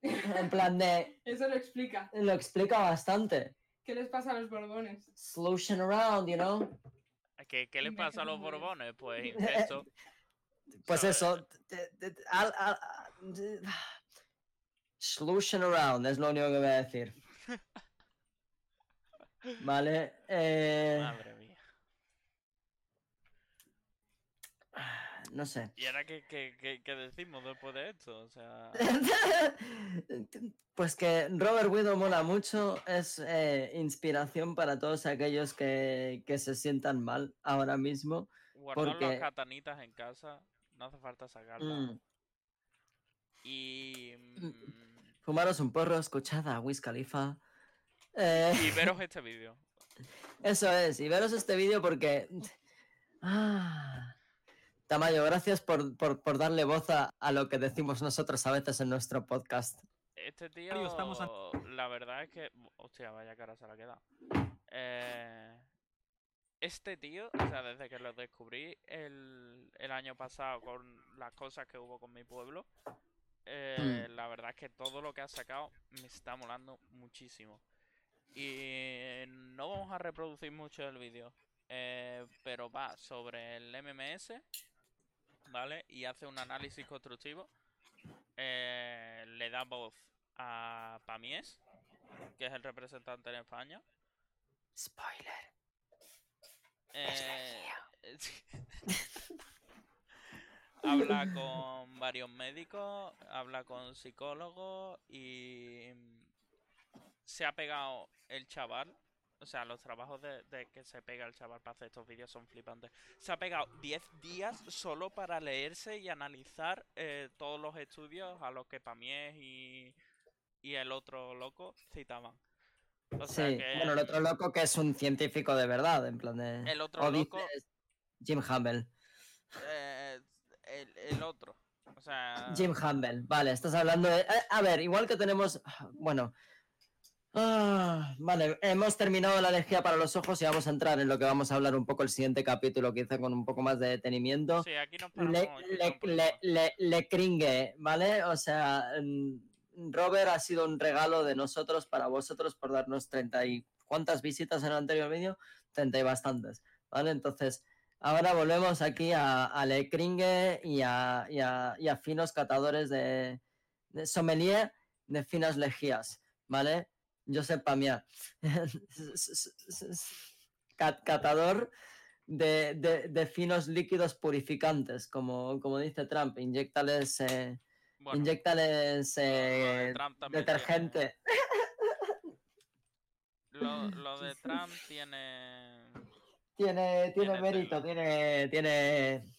En plan de, <laughs> Eso lo explica. lo explica bastante. ¿Qué les pasa a los borbones? Solution around, you know. ¿Qué, qué le Venga, pasa a los borbones? Pues <laughs> incesto. Pues eso, al- al- Solution around, es lo único que voy a decir. <laughs> Vale. Eh, Madre mía. no sé. ¿Y ahora qué, qué- qué- qué decimos después de esto? O sea, <laughs> Pues que Robert Widow mola mucho, es eh, inspiración para todos aquellos que, que se sientan mal ahora mismo. Guardar Porque- las katanitas en casa, no hace falta sacarlas. Mm, Y, mm, Fumaros un porro, escuchad a Wiz Khalifa. Eh, y veros <laughs> este vídeo. Eso es, y veros este vídeo porque... Ah. Tamayo, gracias por, por- por darle voz a, a lo que decimos nosotros a veces en nuestro podcast. Este tío, estamos a- la verdad es que, hostia, vaya cara se la queda. Eh, este tío, o sea, desde que lo descubrí el, el año pasado con las cosas que hubo con mi pueblo, eh, la verdad es que todo lo que ha sacado me está molando muchísimo. Y no vamos a reproducir mucho el vídeo, eh, pero va sobre el MMS, ¿vale? Y hace un análisis constructivo. Eh, le da voz a Pamies, que es el representante en España. Spoiler. Eh, <laughs> habla con varios médicos, habla con psicólogos y se ha pegado el chaval. O sea, los trabajos de, de que se pega el chaval para hacer estos vídeos son flipantes. Se ha pegado 10 días solo para leerse y analizar eh, todos los estudios a los que Pamies y, y el otro loco citaban. O sea Sí, que bueno, el otro loco que es un científico de verdad, en plan de... el otro o loco Jim Humble. Eh, el, el otro. O sea. Jim Humble, vale, estás hablando de... eh, A ver, igual que tenemos... Bueno... Ah, vale, hemos terminado la energía para los ojos y vamos a entrar en lo que vamos a hablar un poco el siguiente capítulo, quizá con un poco más de detenimiento. Sí, aquí nos Le, paramos. le, le, más. le- le cringue, ¿vale? O sea, mm, Robert ha sido un regalo de nosotros para vosotros por darnos 30 y... ¿Cuántas visitas en el anterior vídeo? 30 y bastantes, ¿vale? Entonces, ahora volvemos aquí a, a Le Cringue y a, a- a finos catadores de, sommelier de finas legías, ¿vale? Josep Pamiá. <laughs> Cat- catador de, de- de finos líquidos purificantes, como, como dice Trump, inyectales, eh, Bueno, inyectales de eh, detergente. tiene- Lo, lo de <laughs> Trump tiene. Tiene, tiene Tiene mérito, tiene, tiene,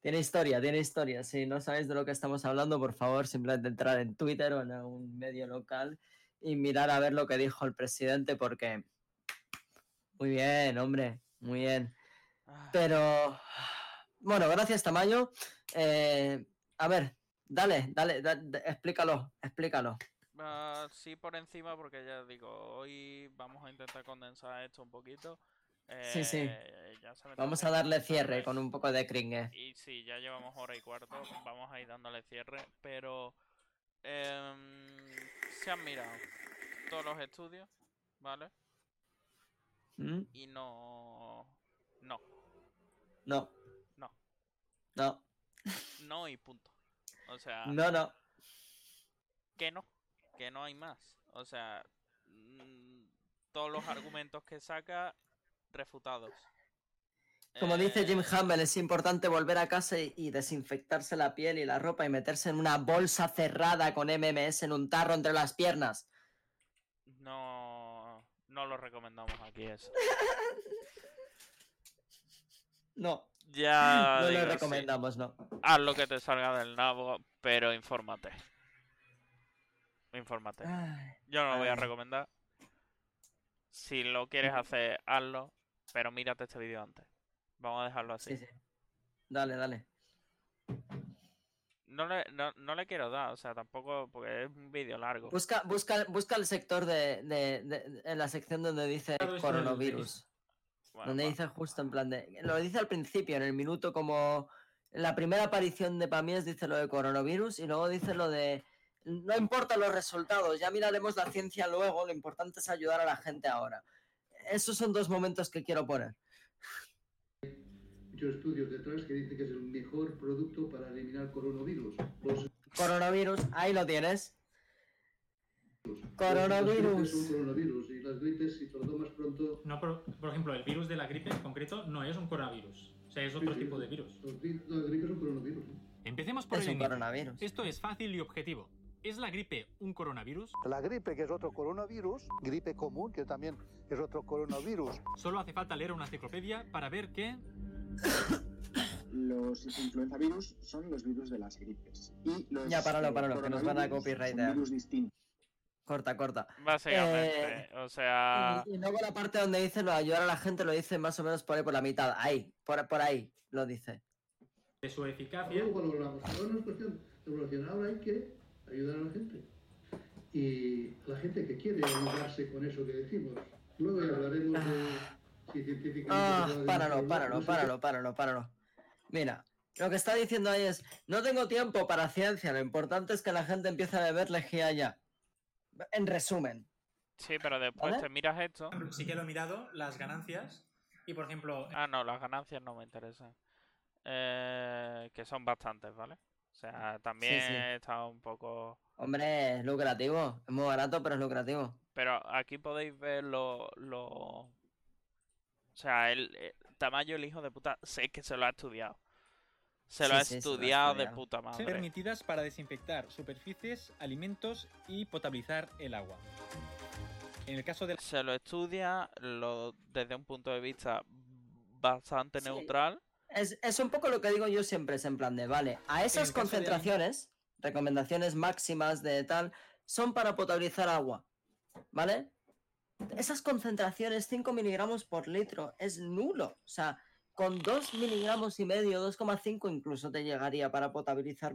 tiene historia, tiene historia. Si no sabéis de lo que estamos hablando, por favor, simplemente entrar en Twitter o en un medio local y mirar a ver lo que dijo el presidente, porque muy bien, hombre, muy bien. Ah, Pero bueno, gracias, Tamayo. Eh, a ver, dale, dale, da- da- explícalo, explícalo. ah, sí, por encima, porque ya digo, hoy vamos a intentar condensar esto un poquito. Sí, sí. Eh, Vamos a darle cierre con un poco de cringe. Y sí, ya llevamos hora y cuarto, vamos a ir dándole cierre, pero em, se han mirado todos los estudios, ¿vale? ¿Mm? Y no, no, No. No. No, no y punto. O sea, no, no. que no, que no hay más. O sea, mm, todos los argumentos que saca refutados. Como dice Jim Eh, Humble, es importante volver a casa y, y desinfectarse la piel y la ropa y meterse en una bolsa cerrada con MMS en un tarro entre las piernas. No, no lo recomendamos aquí eso. <laughs> No, Ya no digo, lo sí, recomendamos, no. haz lo que te salga del nabo, pero infórmate. Infórmate. Yo no lo voy a recomendar. Si lo quieres hacer, hazlo, pero mírate este vídeo antes. Vamos a dejarlo así. sí, sí. Dale, dale. No, le, no, no le quiero dar, o sea, tampoco, porque es un vídeo largo. Busca, busca, busca el sector de, de- de- en la sección donde dice coronavirus. Bueno, donde va. dice justo en plan de. Lo dice al principio, en el minuto como. La primera aparición de Pamies dice lo de coronavirus y luego dice lo de. No importan los resultados, ya miraremos la ciencia luego, lo importante es ayudar a la gente ahora. Esos son dos momentos que quiero poner. muchos estudios detrás que dicen que es el mejor producto para eliminar coronavirus. Los Coronavirus, ahí lo tienes. Coronavirus. gripes son coronavirus y las gripes, si tomas pronto, No, por, por ejemplo, el virus de la gripe en concreto no es un coronavirus. O sea, es otro Sí, sí, tipo sí. de virus. los vi- las gripes son coronavirus. Empecemos por Es el un coronavirus. Esto es fácil y objetivo. ¿Es la gripe un coronavirus? La gripe, que es otro coronavirus, gripe común, que también es otro coronavirus. Solo hace falta leer una enciclopedia para ver que Los influenzavirus son los virus de las gripes. Y los Ya, páralo, páralo, que nos van a coronavirus copyrightear. Son virus distintos. Corta, corta. Básicamente. O sea. Y, y luego la parte donde dice lo de ayudar a la gente lo dice más o menos por ahí por la mitad. Ahí, por, por ahí lo dice. de su eficacia Luego valoramos. Ahora no es cuestión de hay que ayudar a la gente. Y la gente que quiere ayudarse con eso que decimos. Luego hablaremos de si científicamente... Ah, puede páralo, páralo, no páralo, páralo, páralo. Mira, lo que está diciendo ahí es, no tengo tiempo para ciencia, lo importante es que la gente empiece a beber lejía ya. En resumen. Sí, pero después ¿Vale? te miras esto. sí que lo he mirado, las ganancias. Y por ejemplo, Ah, no, las ganancias no me interesan. Eh, que son bastantes, ¿vale? O sea, también sí. está un poco... Hombre, es lucrativo. Es muy barato, pero es lucrativo. Pero aquí podéis ver lo... lo... O sea, el, el Tamayo, el hijo de puta, sé que se lo ha estudiado. Se lo Sí, ha sí, se lo ha estudiado de puta madre. permitidas para desinfectar superficies, alimentos y potabilizar el agua. En el caso de Se lo estudia lo, desde un punto de vista bastante Sí. neutral. Es, es un poco lo que digo yo siempre, es en plan de, vale, a esas de- concentraciones, recomendaciones máximas de tal, son para potabilizar agua, ¿vale? Esas concentraciones, 5 miligramos por litro, es nulo. O sea, con 2 miligramos y medio, 2,5 incluso te llegaría para potabilizar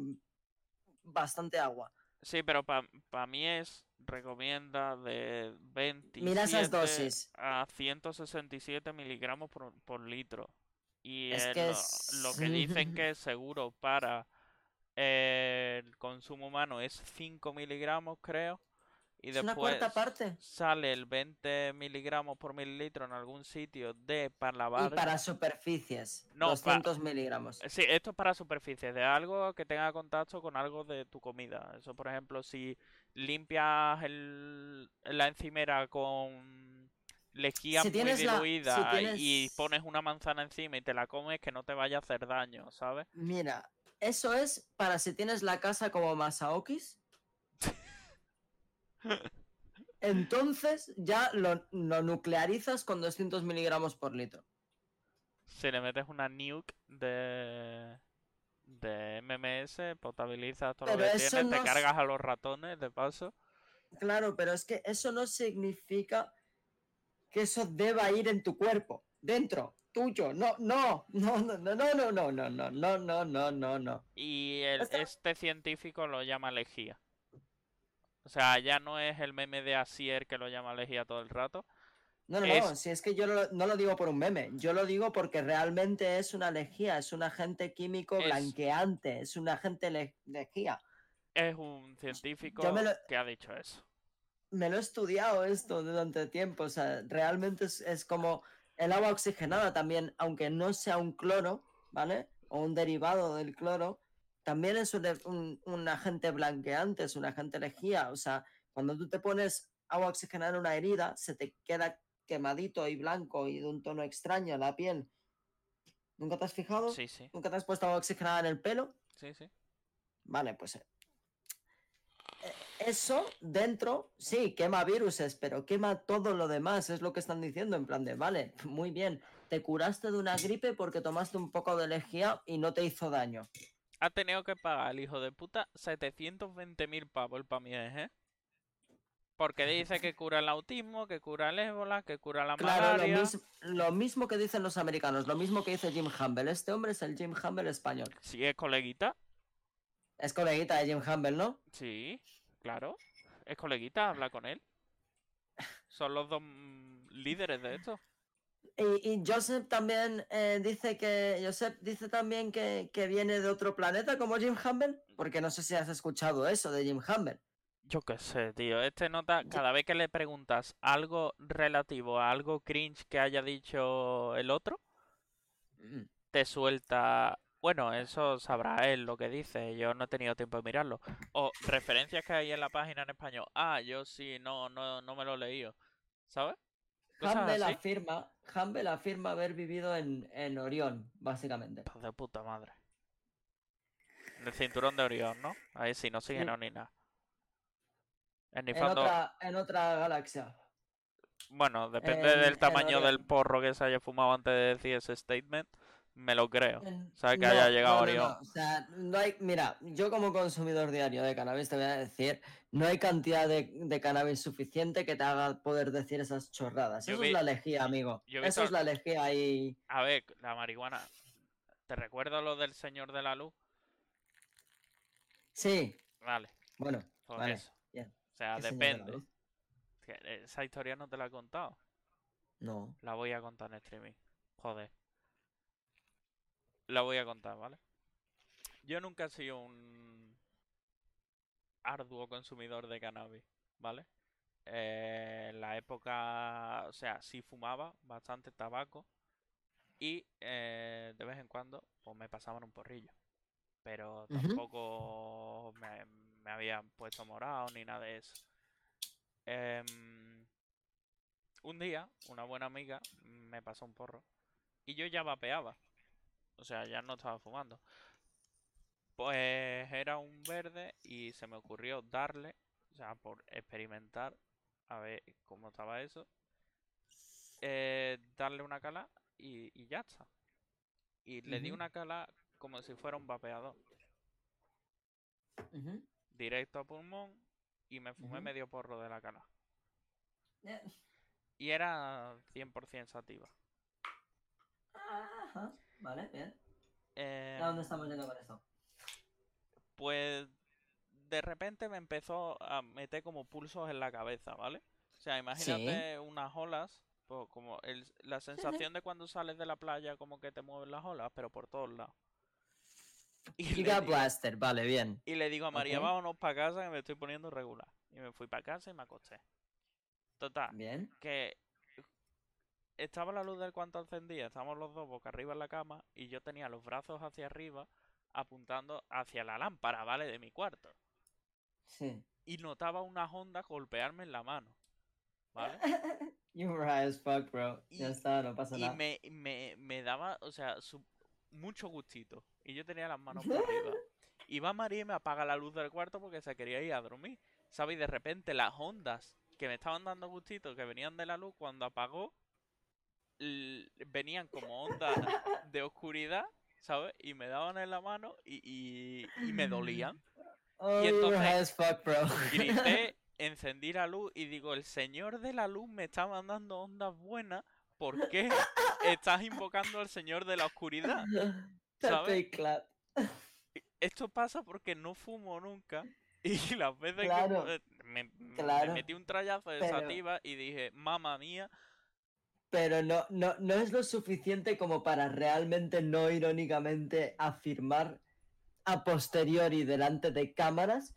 bastante agua. Sí, pero para mí es, recomienda de 27 Mira esas dosis. a 167 miligramos por, por litro. Y Es que lo, es- lo que <laughs> dicen que es seguro para el consumo humano es 5 miligramos, creo. Y Es una después cuarta parte. sale el 20 miligramos por mililitro en algún sitio de para Y lavar. para superficies, No, pa- 200 miligramos. Sí, esto es para superficies, de algo que tenga contacto con algo de tu comida. Eso, por ejemplo, si limpias el- la encimera con lejía Si muy tienes la- si diluida y pones una manzana encima y te la comes, que no te vaya a hacer daño, ¿sabes? Mira, eso es para si tienes la casa como Masaokis. Entonces ya lo, lo nuclearizas con 200 miligramos por litro. Si le metes una nuke de, de MMS, potabilizas todo Pero lo que tienes, te no cargas a los ratones de paso. Claro, pero es que eso no significa que eso deba ir en tu cuerpo, dentro, tuyo. No, no, no, no, no, no, no, no, no, no, no, no, no. Y el- este científico lo llama lejía. O sea, ya no es el meme de Asier que lo llama lejía todo el rato. No, no, Es- no, si es que yo lo- no lo digo por un meme, yo lo digo porque realmente es una lejía, es un agente químico Es- blanqueante, es un agente le- lejía. Es un científico lo- que ha dicho eso. me lo he estudiado esto durante tiempo, o sea, realmente es, es como el agua oxigenada también, aunque no sea un cloro, ¿vale? O un derivado del cloro, también es un, un- un agente blanqueante, es un agente lejía, o sea, cuando tú te pones agua oxigenada en una herida, se te queda quemadito y blanco y de un tono extraño la piel. ¿Nunca te has fijado? Sí, sí, ¿Nunca te has puesto agua oxigenada en el pelo? sí, sí. Vale, pues eh, eh, eso dentro, sí, quema viruses, pero quema todo lo demás, es lo que están diciendo, en plan de, vale, muy bien, te curaste de una gripe porque tomaste un poco de lejía y no te hizo daño. Ha tenido que pagar el hijo de puta 720.000 pavos el pamiés, ¿eh? Porque dice que cura el autismo, que cura el ébola, que cura la Claro, lo, malaria. mis- lo mismo que dicen los americanos, lo mismo que dice Jim Humble, este hombre es el Jim Humble español. Sí, es coleguita. Es coleguita de Jim Humble, ¿no? Sí, claro. Es coleguita, habla con él. Son los dos mm, líderes de esto. Y, y Joseph también eh, dice que Joseph dice también que, que viene de otro planeta como Jim Humble, porque no sé si has escuchado eso de Jim Humble. Yo qué sé, tío. Este nota, cada vez que le preguntas algo relativo a algo cringe que haya dicho el otro, Mm. te suelta. Bueno, eso sabrá él lo que dice. Yo no he tenido tiempo de mirarlo. O referencias que hay en la página en español. Ah, yo sí, no, no, no me lo he leído. ¿Sabes? Humble afirma, Humble afirma haber vivido en, en Orión, básicamente. De puta madre. En el cinturón de Orión, ¿no? Ahí sí, no sigue Sí. ni nada. En otra, en otra galaxia. Bueno, depende en- del tamaño del porro que se haya fumado antes de decir ese statement. Me lo creo. En- ¿Sabes que no, haya llegado no, a no, Orión? no, O sea, no hay. Mira, yo como consumidor diario de cannabis te voy a decir, no hay cantidad de, de cannabis suficiente que te haga poder decir esas chorradas. Yo Eso vi- es la lejía, amigo. Eso visto- es la lejía ahí. A ver, la marihuana. ¿Te recuerdo lo del señor de la luz? Sí, Vale, bueno, vale. eso. O sea, ¿Qué señor de la depende. Esa historia no te la he contado. No. La voy a contar en streaming. Joder. La voy a contar, ¿vale? Yo nunca he sido un arduo consumidor de cannabis, ¿vale? Eh, en la época, o sea, sí fumaba bastante tabaco y eh, de vez en cuando pues me pasaban un porrillo. Pero tampoco me, me habían puesto morado ni nada de eso. Em, un día, una buena amiga me pasó un porro y yo ya vapeaba. O sea, ya no estaba fumando. Pues era un verde y se me ocurrió darle, o sea, por experimentar, a ver cómo estaba eso, eh, darle una cala y, y ya está. Y le di una cala como si fuera un vapeador, directo a pulmón y me fumé medio porro de la cala. Y era 100% sativa. Ajá, vale, bien. Em, ¿A dónde estamos yendo con esto? pues de repente me empezó a meter como pulsos en la cabeza, ¿vale? O sea, imagínate unas olas, pues como el- la sensación de cuando sales de la playa como que te mueven las olas, pero por todos lados. Y digo, Blaster, vale, bien. y le digo a María, vámonos para casa que me estoy poniendo regular. Y me fui para casa y me acosté. Total, Bien. que estaba la luz del cuanto encendía, estábamos los dos boca arriba en la cama y yo tenía los brazos hacia arriba apuntando hacia la lámpara, ¿vale? De mi cuarto. Sí. Y notaba unas ondas golpearme en la mano, ¿vale? <laughs> You were high as fuck, bro. Ya Y- está, no pasa Y nada. me, me, me daba, o sea, su- mucho gustito. Y yo tenía las manos por arriba. <laughs> Y va María y me apaga la luz del cuarto porque se quería ir a dormir. ¿Sabes? Y de repente las ondas que me estaban dando gustito, que venían de la luz, cuando apagó, venían como ondas de oscuridad, ¿sabes? Y me daban en la mano y, y, y me dolían. Oh, y entonces- fuck, bro. Grité, <laughs> encendí la luz y digo, el señor de la luz me está mandando ondas buenas. ¿Por qué estás invocando al señor de la oscuridad? <laughs> ¿sabes? Clap. Esto pasa porque no fumo nunca. <laughs> Y las veces Claro, que me, me claro, metí un trayazo de pero- sativa y dije, mamá mía, Pero no, no, no es lo suficiente como para realmente no irónicamente afirmar a posteriori delante de cámaras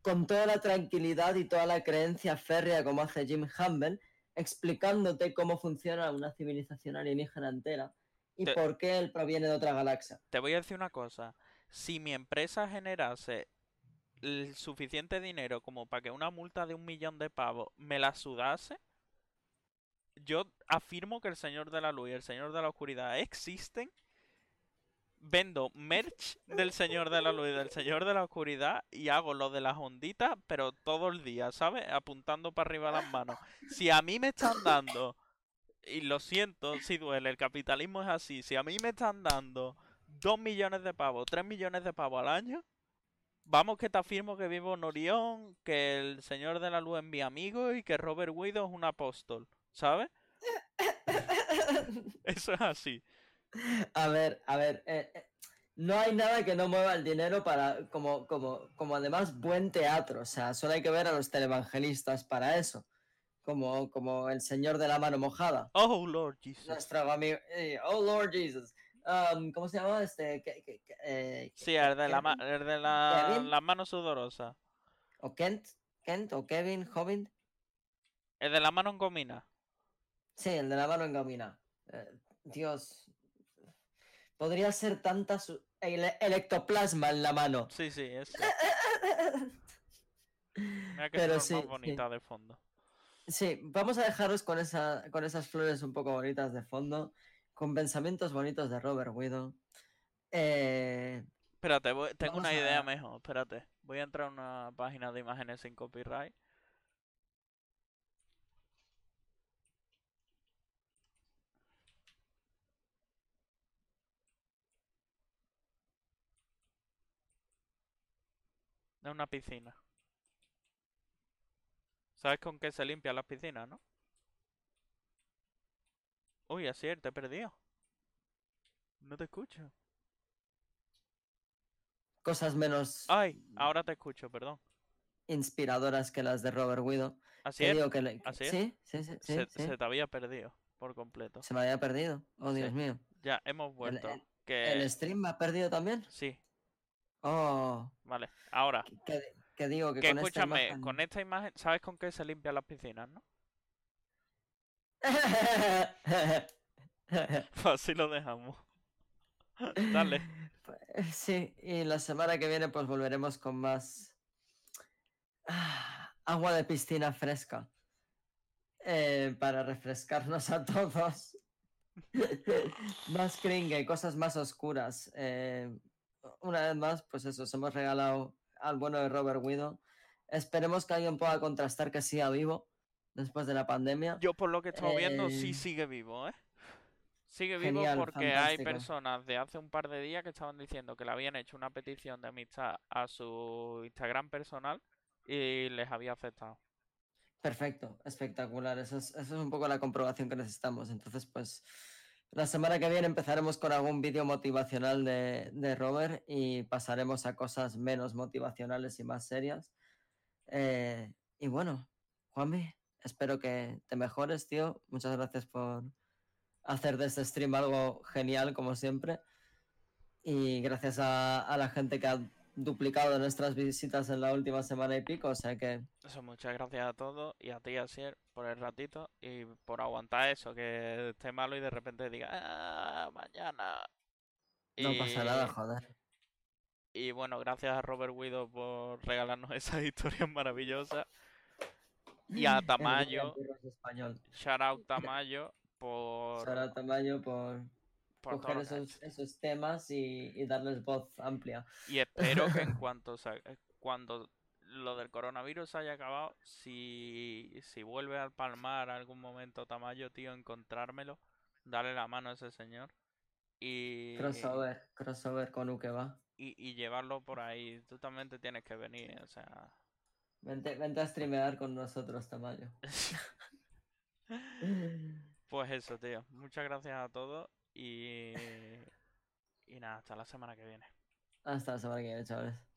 con toda la tranquilidad y toda la creencia férrea como hace Jim Humble, explicándote cómo funciona una civilización alienígena entera y Te- por qué él proviene de otra galaxia. te voy a decir una cosa. Si mi empresa generase el suficiente dinero como para que una multa de un millón de pavos me la sudase, yo afirmo que el Señor de la Luz y el Señor de la Oscuridad existen. Vendo merch del Señor de la Luz y del Señor de la Oscuridad y hago lo de las onditas, pero todo el día, ¿sabes? Apuntando para arriba las manos. Si a mí me están dando, y lo siento si duele, el capitalismo es así, si a mí me están dando dos millones de pavos, tres millones de pavos al año, vamos que te afirmo que vivo en Orión, que el Señor de la Luz es mi amigo y que Robert Widow es un apóstol, ¿sabes? <laughs> Eso es así. A ver, a ver, eh, eh, no hay nada que no mueva el dinero para, como, como, como además buen teatro, o sea, solo hay que ver a los televangelistas para eso, como, como el señor de la mano mojada, Oh, Lord Jesus. nuestro amigo, eh, oh Lord Jesus, Um, ¿cómo se llama este? ¿Qué- qué- qué- Sí, el de, la, el de la, la mano sudorosa. ¿O Kent? ¿Kent o Kevin? ¿Hobbit? El de la mano en gomina. Sí, el de la mano en gomina. Eh, Dios. Podría ser tanta su- ele- electoplasma en la mano. Sí, sí, eso. <laughs> Mira qué Pero sí, más sí. bonita de fondo. Sí, vamos a dejaros con, esa, con esas flores un poco bonitas de fondo, con pensamientos bonitos de Robert Widow. Eh, Espérate, voy- tengo Vamos una idea a- mejor. Espérate. Voy a entrar a una página de imágenes sin copyright. De una piscina. ¿Sabes con qué se limpian las piscinas, no? Uy, así es, te he perdido. No te escucho. cosas menos Ay, ahora te escucho, perdón. inspiradoras que las de Robert Widow. Así es. que le- es. sí, sí, sí, se, sí. se te había perdido por completo. Se me había perdido. Oh, Dios mío. Ya, hemos vuelto. el- que... ¿El stream me ha perdido también? Sí, Oh, vale. Ahora, que, que digo que, que con esta escúchame, imagen- con esta imagen, ¿sabes con qué se limpian las piscinas, no? <laughs> Pues así lo dejamos. Dale. Pues, Sí, y la semana que viene pues volveremos con más ah, agua de piscina fresca eh, para refrescarnos a todos. <laughs> más cringe, cosas más oscuras. eh, una vez más, pues eso, os hemos regalado al bueno de Robert Widow. Esperemos que alguien pueda contrastar que siga vivo después de la pandemia. Yo por lo que estoy viendo sí Eh, sigue vivo, ¿eh? Sigue vivo genial, porque hay personas de hace un par de días que estaban diciendo que le habían hecho una petición de amistad a su Instagram personal y les había aceptado. Perfecto, espectacular. Eso es, eso es un poco la comprobación que necesitamos. Entonces, pues, la semana que viene empezaremos con algún vídeo motivacional de, de Robert y pasaremos a cosas menos motivacionales y más serias. Eh, y bueno, Juanmi, espero que te mejores, tío. Muchas gracias por hacer de este stream algo genial, como siempre. Y gracias a, a la gente que ha duplicado nuestras visitas en la última semana y pico. O sea que Eso, muchas gracias a todos y a ti, Asier, por el ratito y por aguantar eso, que esté malo y de repente diga, ah, mañana. no pasa nada, joder. Y bueno, gracias a Robert Widow por regalarnos <laughs> esas historias maravillosas. Y a Tamayo, shout out Tamayo, por, Sara Tamayo por, coger esos, esos temas y, y darles voz amplia. Y espero que en <laughs> cuanto eh, cuando lo del coronavirus haya acabado, si, si vuelve al palmar algún momento Tamayo, tío, encontrármelo, darle la mano a ese señor y, Crossover, crossover con Uke va. y, y llevarlo por ahí. Tú también te tienes que venir, o sea. Vente, vente a streamear con nosotros, Tamayo. <laughs> Pues eso, tío. Muchas gracias a todos y, y nada, hasta la semana que viene. Hasta la semana que viene, chavales.